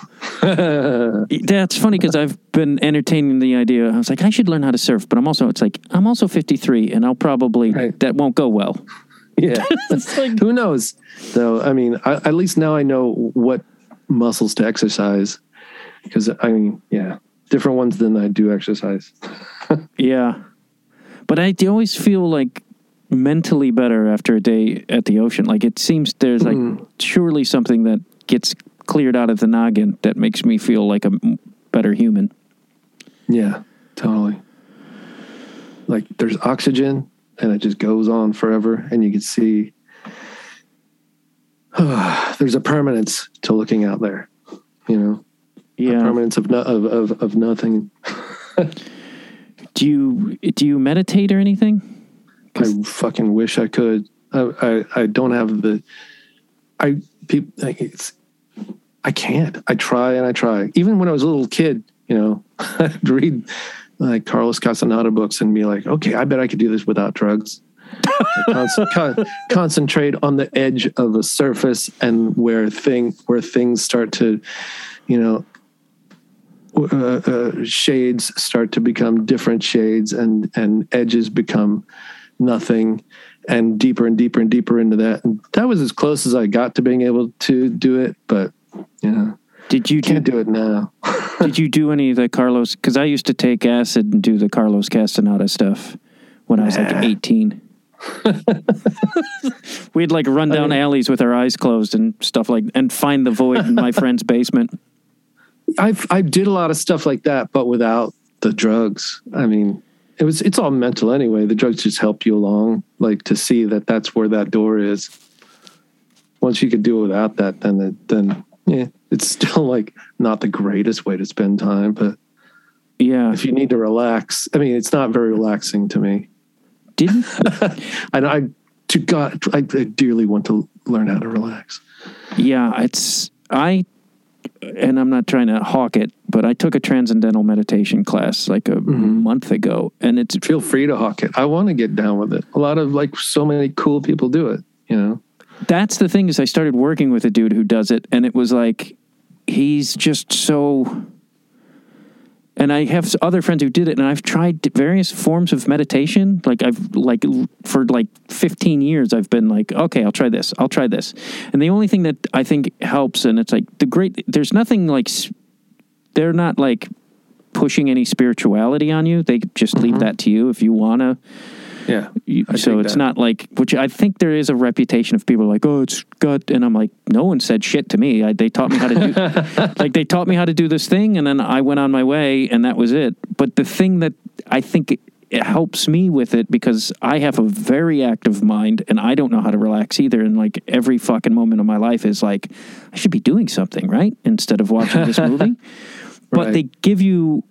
[LAUGHS] that's funny because I've been entertaining the idea. I was like, I should learn how to surf, but I'm also. It's like I'm also 53, and I'll probably Right. that won't go well. yeah. [LAUGHS] Who knows? Though, I mean, I, at least now I know what muscles to exercise. Because, I mean, yeah, different ones than I do exercise. [LAUGHS] Yeah. But I always feel like mentally better after a day at the ocean. Like it seems there's like Mm. surely something that gets cleared out of the noggin that makes me feel like a better human. Yeah, totally. Like there's oxygen and it just goes on forever and you can see [SIGHS] there's a permanence to looking out there, you know, a Yeah. permanence of, no, of, of, of nothing. [LAUGHS] Do you do you meditate or anything? I fucking wish I could. I, I, I don't have the, I, people, it's, I can't. I try and I try. Even when I was a little kid, you know, [LAUGHS] I'd read like Carlos Castaneda books and be like, okay, I bet I could do this without drugs. [LAUGHS] Con- con- concentrate on the edge of a surface and where thing where things start to, you know, uh, uh, shades start to become different shades and and edges become nothing and deeper and deeper and deeper into that and that was as close as i got to being able to do it but you know Did you do, can't do it now [LAUGHS] did you do any of the Carlos? Because I used to take acid and do the Carlos Castaneda stuff when I was like 18. [LAUGHS] We'd like run I down mean- alleys with our eyes closed and stuff like, and find the void in my [LAUGHS] friend's basement. i i did a lot of stuff like that but without the drugs i mean it was it's all mental anyway. The drugs just help you along like to see that that's where that door is. Once you could do it without that then it, then yeah it's still like not the greatest way to spend time but Yeah. if you need to relax i mean it's not very relaxing to me. Didn't [LAUGHS] [LAUGHS] and i to god I, I dearly want to learn how to relax. Yeah, it's I, and I'm not trying to hawk it, but I took a transcendental meditation class like a Mhm. month ago, and it's feel free to hawk it. I want to get down with it. A lot of like so many cool people do it you know? That's the thing is I started working with a dude who does it, and it was like he's just so and I have other friends who did it, and I've tried various forms of meditation. Like I've like for like 15 years, I've been like, okay, I'll try this, I'll try this, and the only thing that I think helps, and it's like the great. There's nothing like they're not like pushing any spirituality on you. They just leave mm-hmm. that to you if you wanna. Yeah. You, so it's that. not like which I think there is a reputation of people like oh it's gut and I'm like no one said shit to me. I, they taught me how to do [LAUGHS] like they taught me how to do this thing and then I went on my way and that was it. But the thing that I think it, it helps me with it because I have a very active mind and I don't know how to relax either and like every fucking moment of my life is like I should be doing something right? Instead of watching this [LAUGHS] movie. But they give you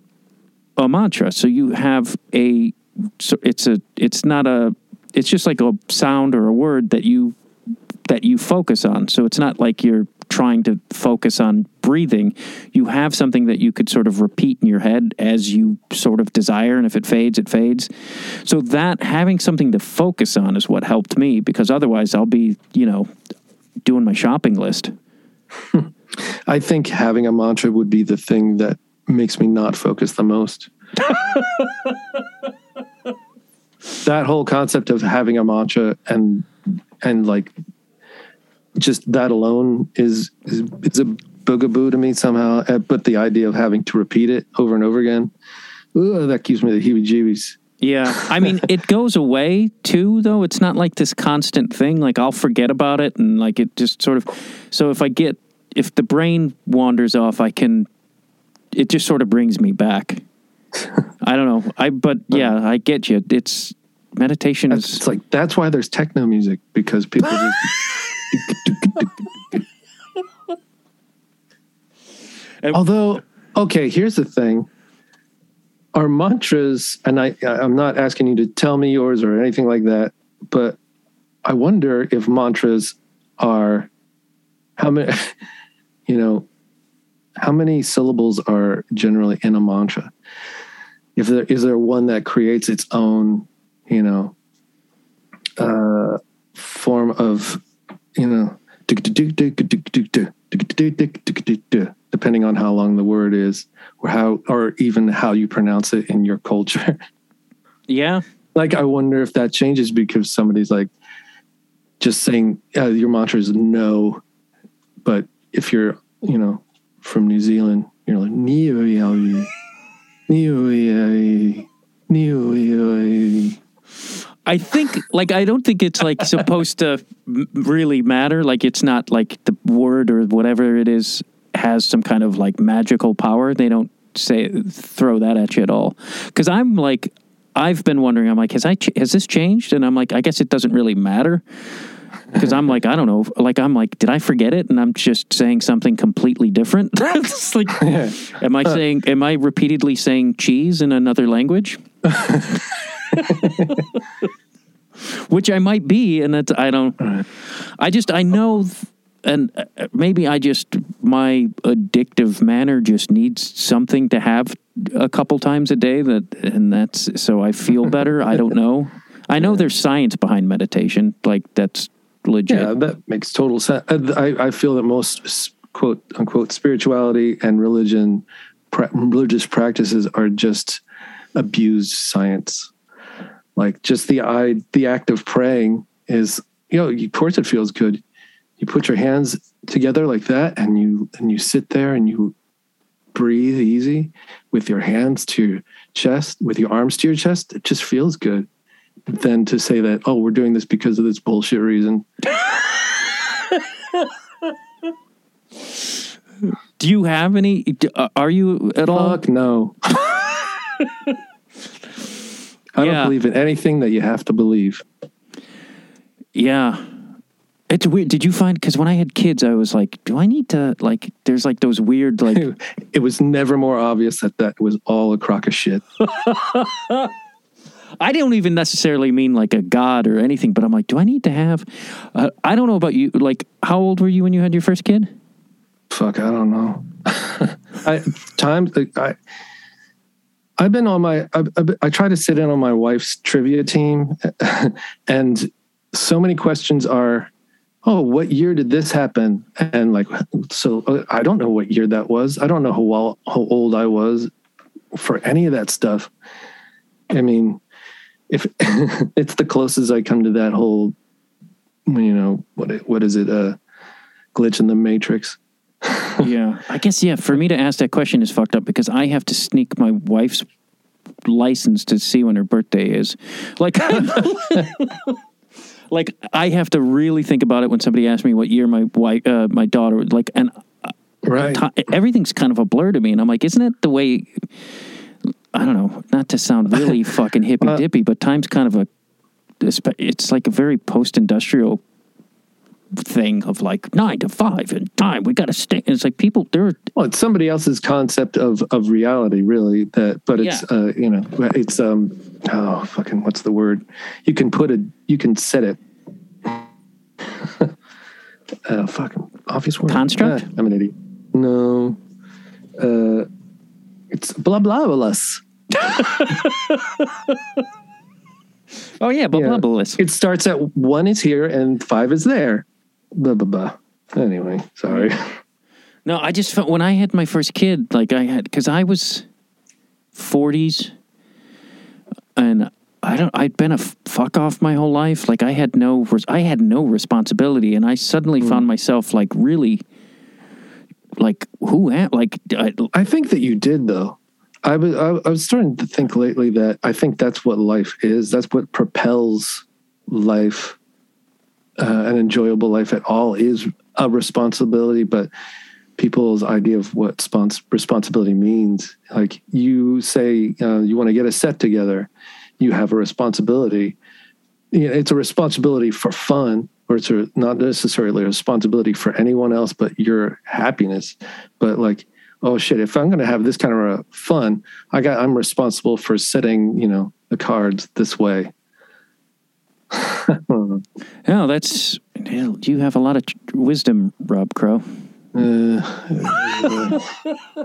a mantra. So you have a so it's a it's not a it's just like a sound or a word that you that you focus on. So it's not like you're trying to focus on breathing. You have something that you could sort of repeat in your head as you sort of desire and if it fades it fades. So that having something to focus on is what helped me because otherwise I'll be you know doing my shopping list. [LAUGHS] I think having a mantra would be the thing that makes me not focus the most. [LAUGHS] that whole concept of having a mantra and and like just that alone is is, is a boogaboo to me somehow. Uh, But the idea of having to repeat it over and over again, ooh, that gives me the heebie-jeebies. Yeah. I mean, [LAUGHS] it goes away too, though. It's not like this constant thing. Like, I'll forget about it and, like, it just sort of. So, if I get. If the brain wanders off, I can. It just sort of brings me back. [LAUGHS] I don't know. I. But uh-huh. yeah, I get you. It's. Meditation That's, is. it's like that's why there's techno music because people just. [LAUGHS] And- Although, okay, here's the thing. Our mantras, and I, I'm not asking you to tell me yours or anything like that, but I wonder if mantras are how many, [LAUGHS] you know, how many syllables are generally in a mantra? If there is there one that creates its own, you know, uh, form of, you know, depending on how long the word is, or how, or even how you pronounce it in your culture. [LAUGHS] Yeah. like, I wonder if that changes because somebody's like just saying uh, your mantra is no, but if you're, you know, from New Zealand, you're like. I think, like, I don't think it's like supposed to really matter. Like, it's not like the word or whatever it is has some kind of like magical power. They don't say throw that at you at all. Because I'm like, I've been wondering. I'm like, has I ch- has this changed? And I'm like, I guess it doesn't really matter. Because I'm like, I don't know. Like, I'm like, did I forget it? And I'm just saying something completely different. [LAUGHS] it's like, am I saying? Am I repeatedly saying cheese in another language? [LAUGHS] which I might be, and that's I don't. I just I know, th- and uh, maybe I just my addictive manner just needs something to have a couple times a day that, and that's so I feel [LAUGHS] better. I don't know. I know there's science behind meditation, like that's legit. Yeah, that makes total sense. Uh, I, I feel that most quote unquote spirituality and religion, pra- religious practices are just abused science. Like just the I, the act of praying is, you know, of course it feels good. You put your hands together like that, and you and you sit there and you breathe easy with your hands to your chest, with your arms to your chest. It just feels good. Than to say that, oh, we're doing this because of this bullshit reason. [LAUGHS] Do you have any? uh, Are you at all? Fuck no. [LAUGHS] I Yeah. don't believe in anything that you have to believe. Yeah. It's weird. Did you find because when I had kids, I was like, "Do I need to like?" There's like those weird like [LAUGHS] It was never more obvious that that was all a crock of shit. [LAUGHS] I don't even necessarily mean like a god or anything, but I'm like, do I need to have? Uh, I don't know about you. Like, how old were you when you had your first kid? Fuck, I don't know. [LAUGHS] I times I I've been on my I, I, I try to sit in on my wife's trivia team, and so many questions are, oh, what year did this happen? And like, so uh, I don't know what year that was. I don't know how well how old I was for any of that stuff. I mean, if [LAUGHS] it's the closest I come to that whole, you know, what what is it? Uh, glitch in the matrix. [LAUGHS] yeah, I guess yeah. For me to ask that question is fucked up because I have to sneak my wife's license to see when her birthday is. Like, [LAUGHS] like I have to really think about it when somebody asks me what year my wife, uh, my daughter, like, and Right. ti- everything's kind of a blur to me, and I'm like, isn't it the way? I don't know, not to sound really [LAUGHS] fucking hippy dippy, but time's kind of a. It's like a very post-industrial thing of like nine to five and time. We got to stay. It's like people they're Well, it's somebody else's concept of of reality, really. That, but it's Yeah. uh, you know, it's um, oh fucking, what's the word? You can put a, you can set it. uh, [LAUGHS] fucking obvious word. Construct? Ah, I'm an idiot. No, uh, it's blah blah blah. [LAUGHS] oh yeah, blah Yeah. blah blah. It starts at one is here and five is there. Blah blah blah. Anyway, sorry. [LAUGHS] No, I just felt when I had my first kid, like I had because I was forties, and I don't. I'd been a fuck off my whole life. Like I had no, I had no responsibility, and I suddenly hmm. found myself like really, like who am like I, I think that you did though. I was I, I was starting to think lately that I think that's what life is. That's what propels life, uh, an enjoyable life at all is a responsibility. But people's idea of what spons- responsibility means, like you say, uh, you want to get a set together, you have a responsibility. You know, it's a responsibility for fun, or it's a, not necessarily a responsibility for anyone else but your happiness. But like oh shit if i'm going to have this kind of a fun i got i'm responsible for setting you know the cards this way [LAUGHS] oh that's you have a lot of wisdom, Rob Crow. uh, [LAUGHS]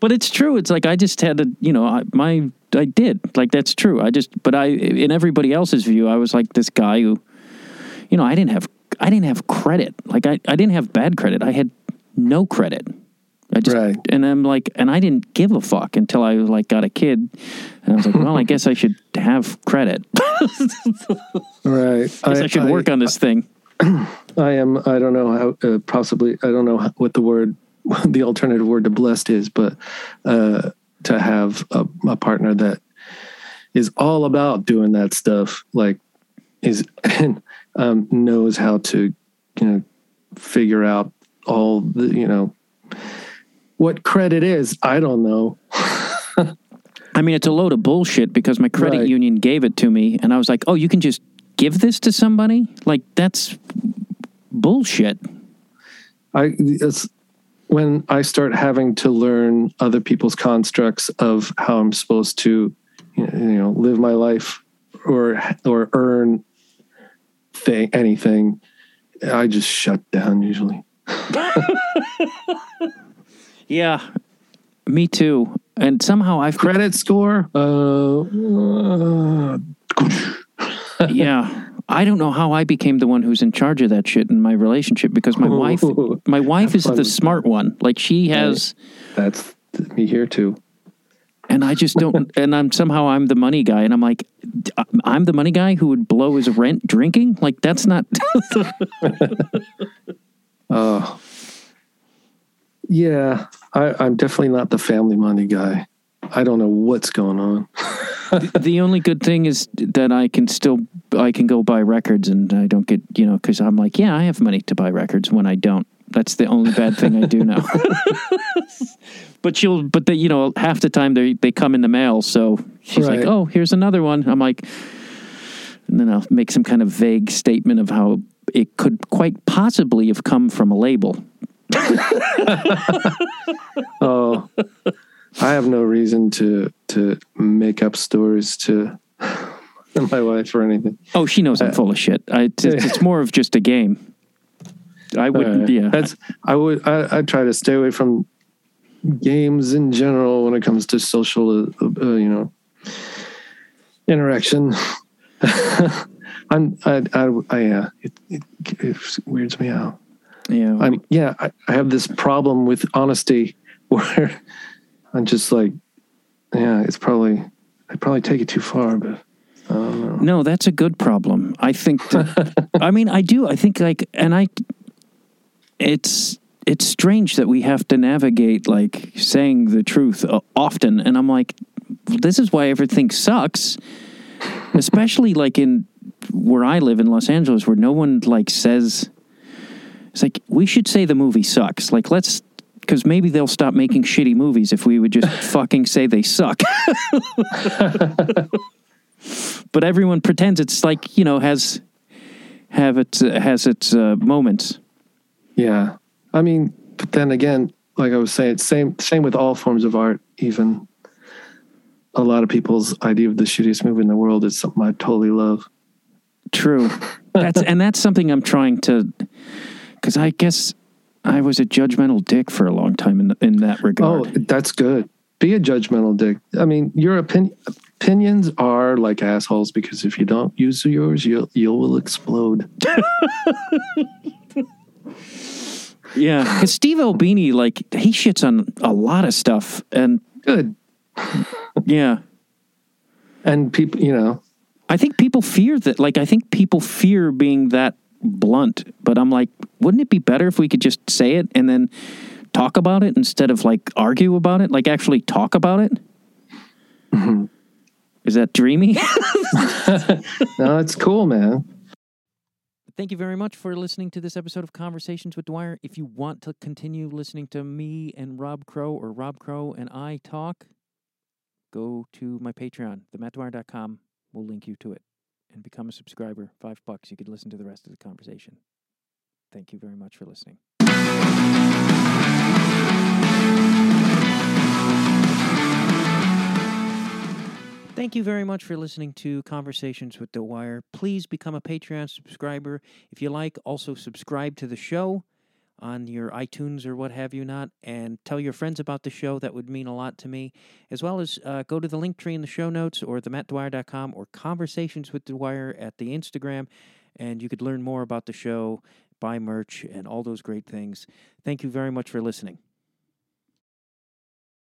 But it's true. It's like I just had to, you know, I, my I did like that's true. I just, but I in everybody else's view, I was like this guy who, you know, I didn't have I didn't have credit. Like I I didn't have bad credit. I had no credit. I just Right. and I'm like and I didn't give a fuck until I like got a kid. And I was like, well, I guess I should have credit. [LAUGHS] right I guess I, should work on this thing. i am i don't know how uh, possibly i don't know how, what the word [LAUGHS] the alternative word to blessed is but uh to have a, a partner that is all about doing that stuff like is and [LAUGHS] um, knows how to you know figure out all the you know what credit is i don't know [LAUGHS] I mean, it's a load of bullshit because my credit Right. union gave it to me, and I was like, "Oh, you can just give this to somebody? Like that's bullshit." i it's when i start having to learn other people's constructs of how i'm supposed to you know live my life or or earn thing anything i just shut down usually [LAUGHS] Yeah, me too. And somehow I've credit score uh, uh, [LAUGHS] yeah. I don't know how I became the one who's in charge of that shit in my relationship because my wife [LAUGHS] my wife is the smart one. Like she has that's me here too and I just don't [LAUGHS] and I'm somehow I'm the money guy and I'm like I'm the money guy who would blow his rent drinking? Like that's not Oh, yeah. I, I'm definitely not the family money guy. I don't know what's going on. [LAUGHS] the only good thing is that I can still I can go buy records and I don't get you know because I'm like yeah I have money to buy records when I don't. That's the only bad thing I do now. [LAUGHS] [LAUGHS] but she'll but the, you know half the time they they come in the mail so she's like oh here's another one. I'm like and then I'll make some kind of vague statement of how it could quite possibly have come from a label. [LAUGHS] Oh, I have no reason to to make up stories to [LAUGHS] my wife or anything. Oh, she knows I'm full of shit. I, it's, [LAUGHS] it's more of just a game. I would, All right. yeah. That's I would I, I try to stay away from games in general when it comes to social, uh, uh, you know, interaction. I'm I I, I yeah, it, it, it weirds me out. Yeah. I'm yeah, I, I have this problem with honesty [LAUGHS] where I'm just like yeah, it's probably I probably take it too far, but I don't know. No, that's a good problem. I think that, [LAUGHS] I mean, I do. I think like, and I, it's, it's strange that we have to navigate like saying the truth uh, often. And I'm like, this is why everything sucks, especially like in where I live in Los Angeles, where no one like says, it's like, we should say the movie sucks. Like, let's, because maybe they'll stop making shitty movies if we would just [LAUGHS] fucking say they suck. [LAUGHS] but everyone pretends it's like you know has have its uh, has its uh, moments. Yeah, I mean, but then again, like I was saying, same same with all forms of art. Even a lot of people's idea of the shittiest movie in the world is something I totally love. True, [LAUGHS] that's and that's something I'm trying to because I guess I was a judgmental dick for a long time in in that regard. Oh, that's good. Be a judgmental dick. I mean, your opinion opinions are like assholes because if you don't use yours, you'll you will explode. [LAUGHS] yeah, [LAUGHS] because Steve Albini like he shits on a lot of stuff, and Good. yeah, And people, you know, I think people fear that. Like, I think people fear being that blunt. But I'm like, wouldn't it be better if we could just say it and then talk about it instead of like argue about it? Like, actually talk about it. Mm-hmm. Is that dreamy? [LAUGHS] [LAUGHS] no, it's cool, man. Thank you very much for listening to this episode of Conversations with Dwyer. If you want to continue listening to me and Rob Crow or Rob Crow and I talk, go to my Patreon, themattdwyer.com. We'll link you to it and become a subscriber. Five bucks. You could listen to the rest of the conversation. Thank you very much for listening. Thank you very much for listening to Conversations with Dwyer. Please become a Patreon subscriber. If you like, also subscribe to the show on your iTunes or what have you not, and tell your friends about the show. That would mean a lot to me. As well as uh, go to the link tree in the show notes or the themattdwyer.com or Conversations with Dwyer at the Instagram, and you could learn more about the show, buy merch, and all those great things. Thank you very much for listening.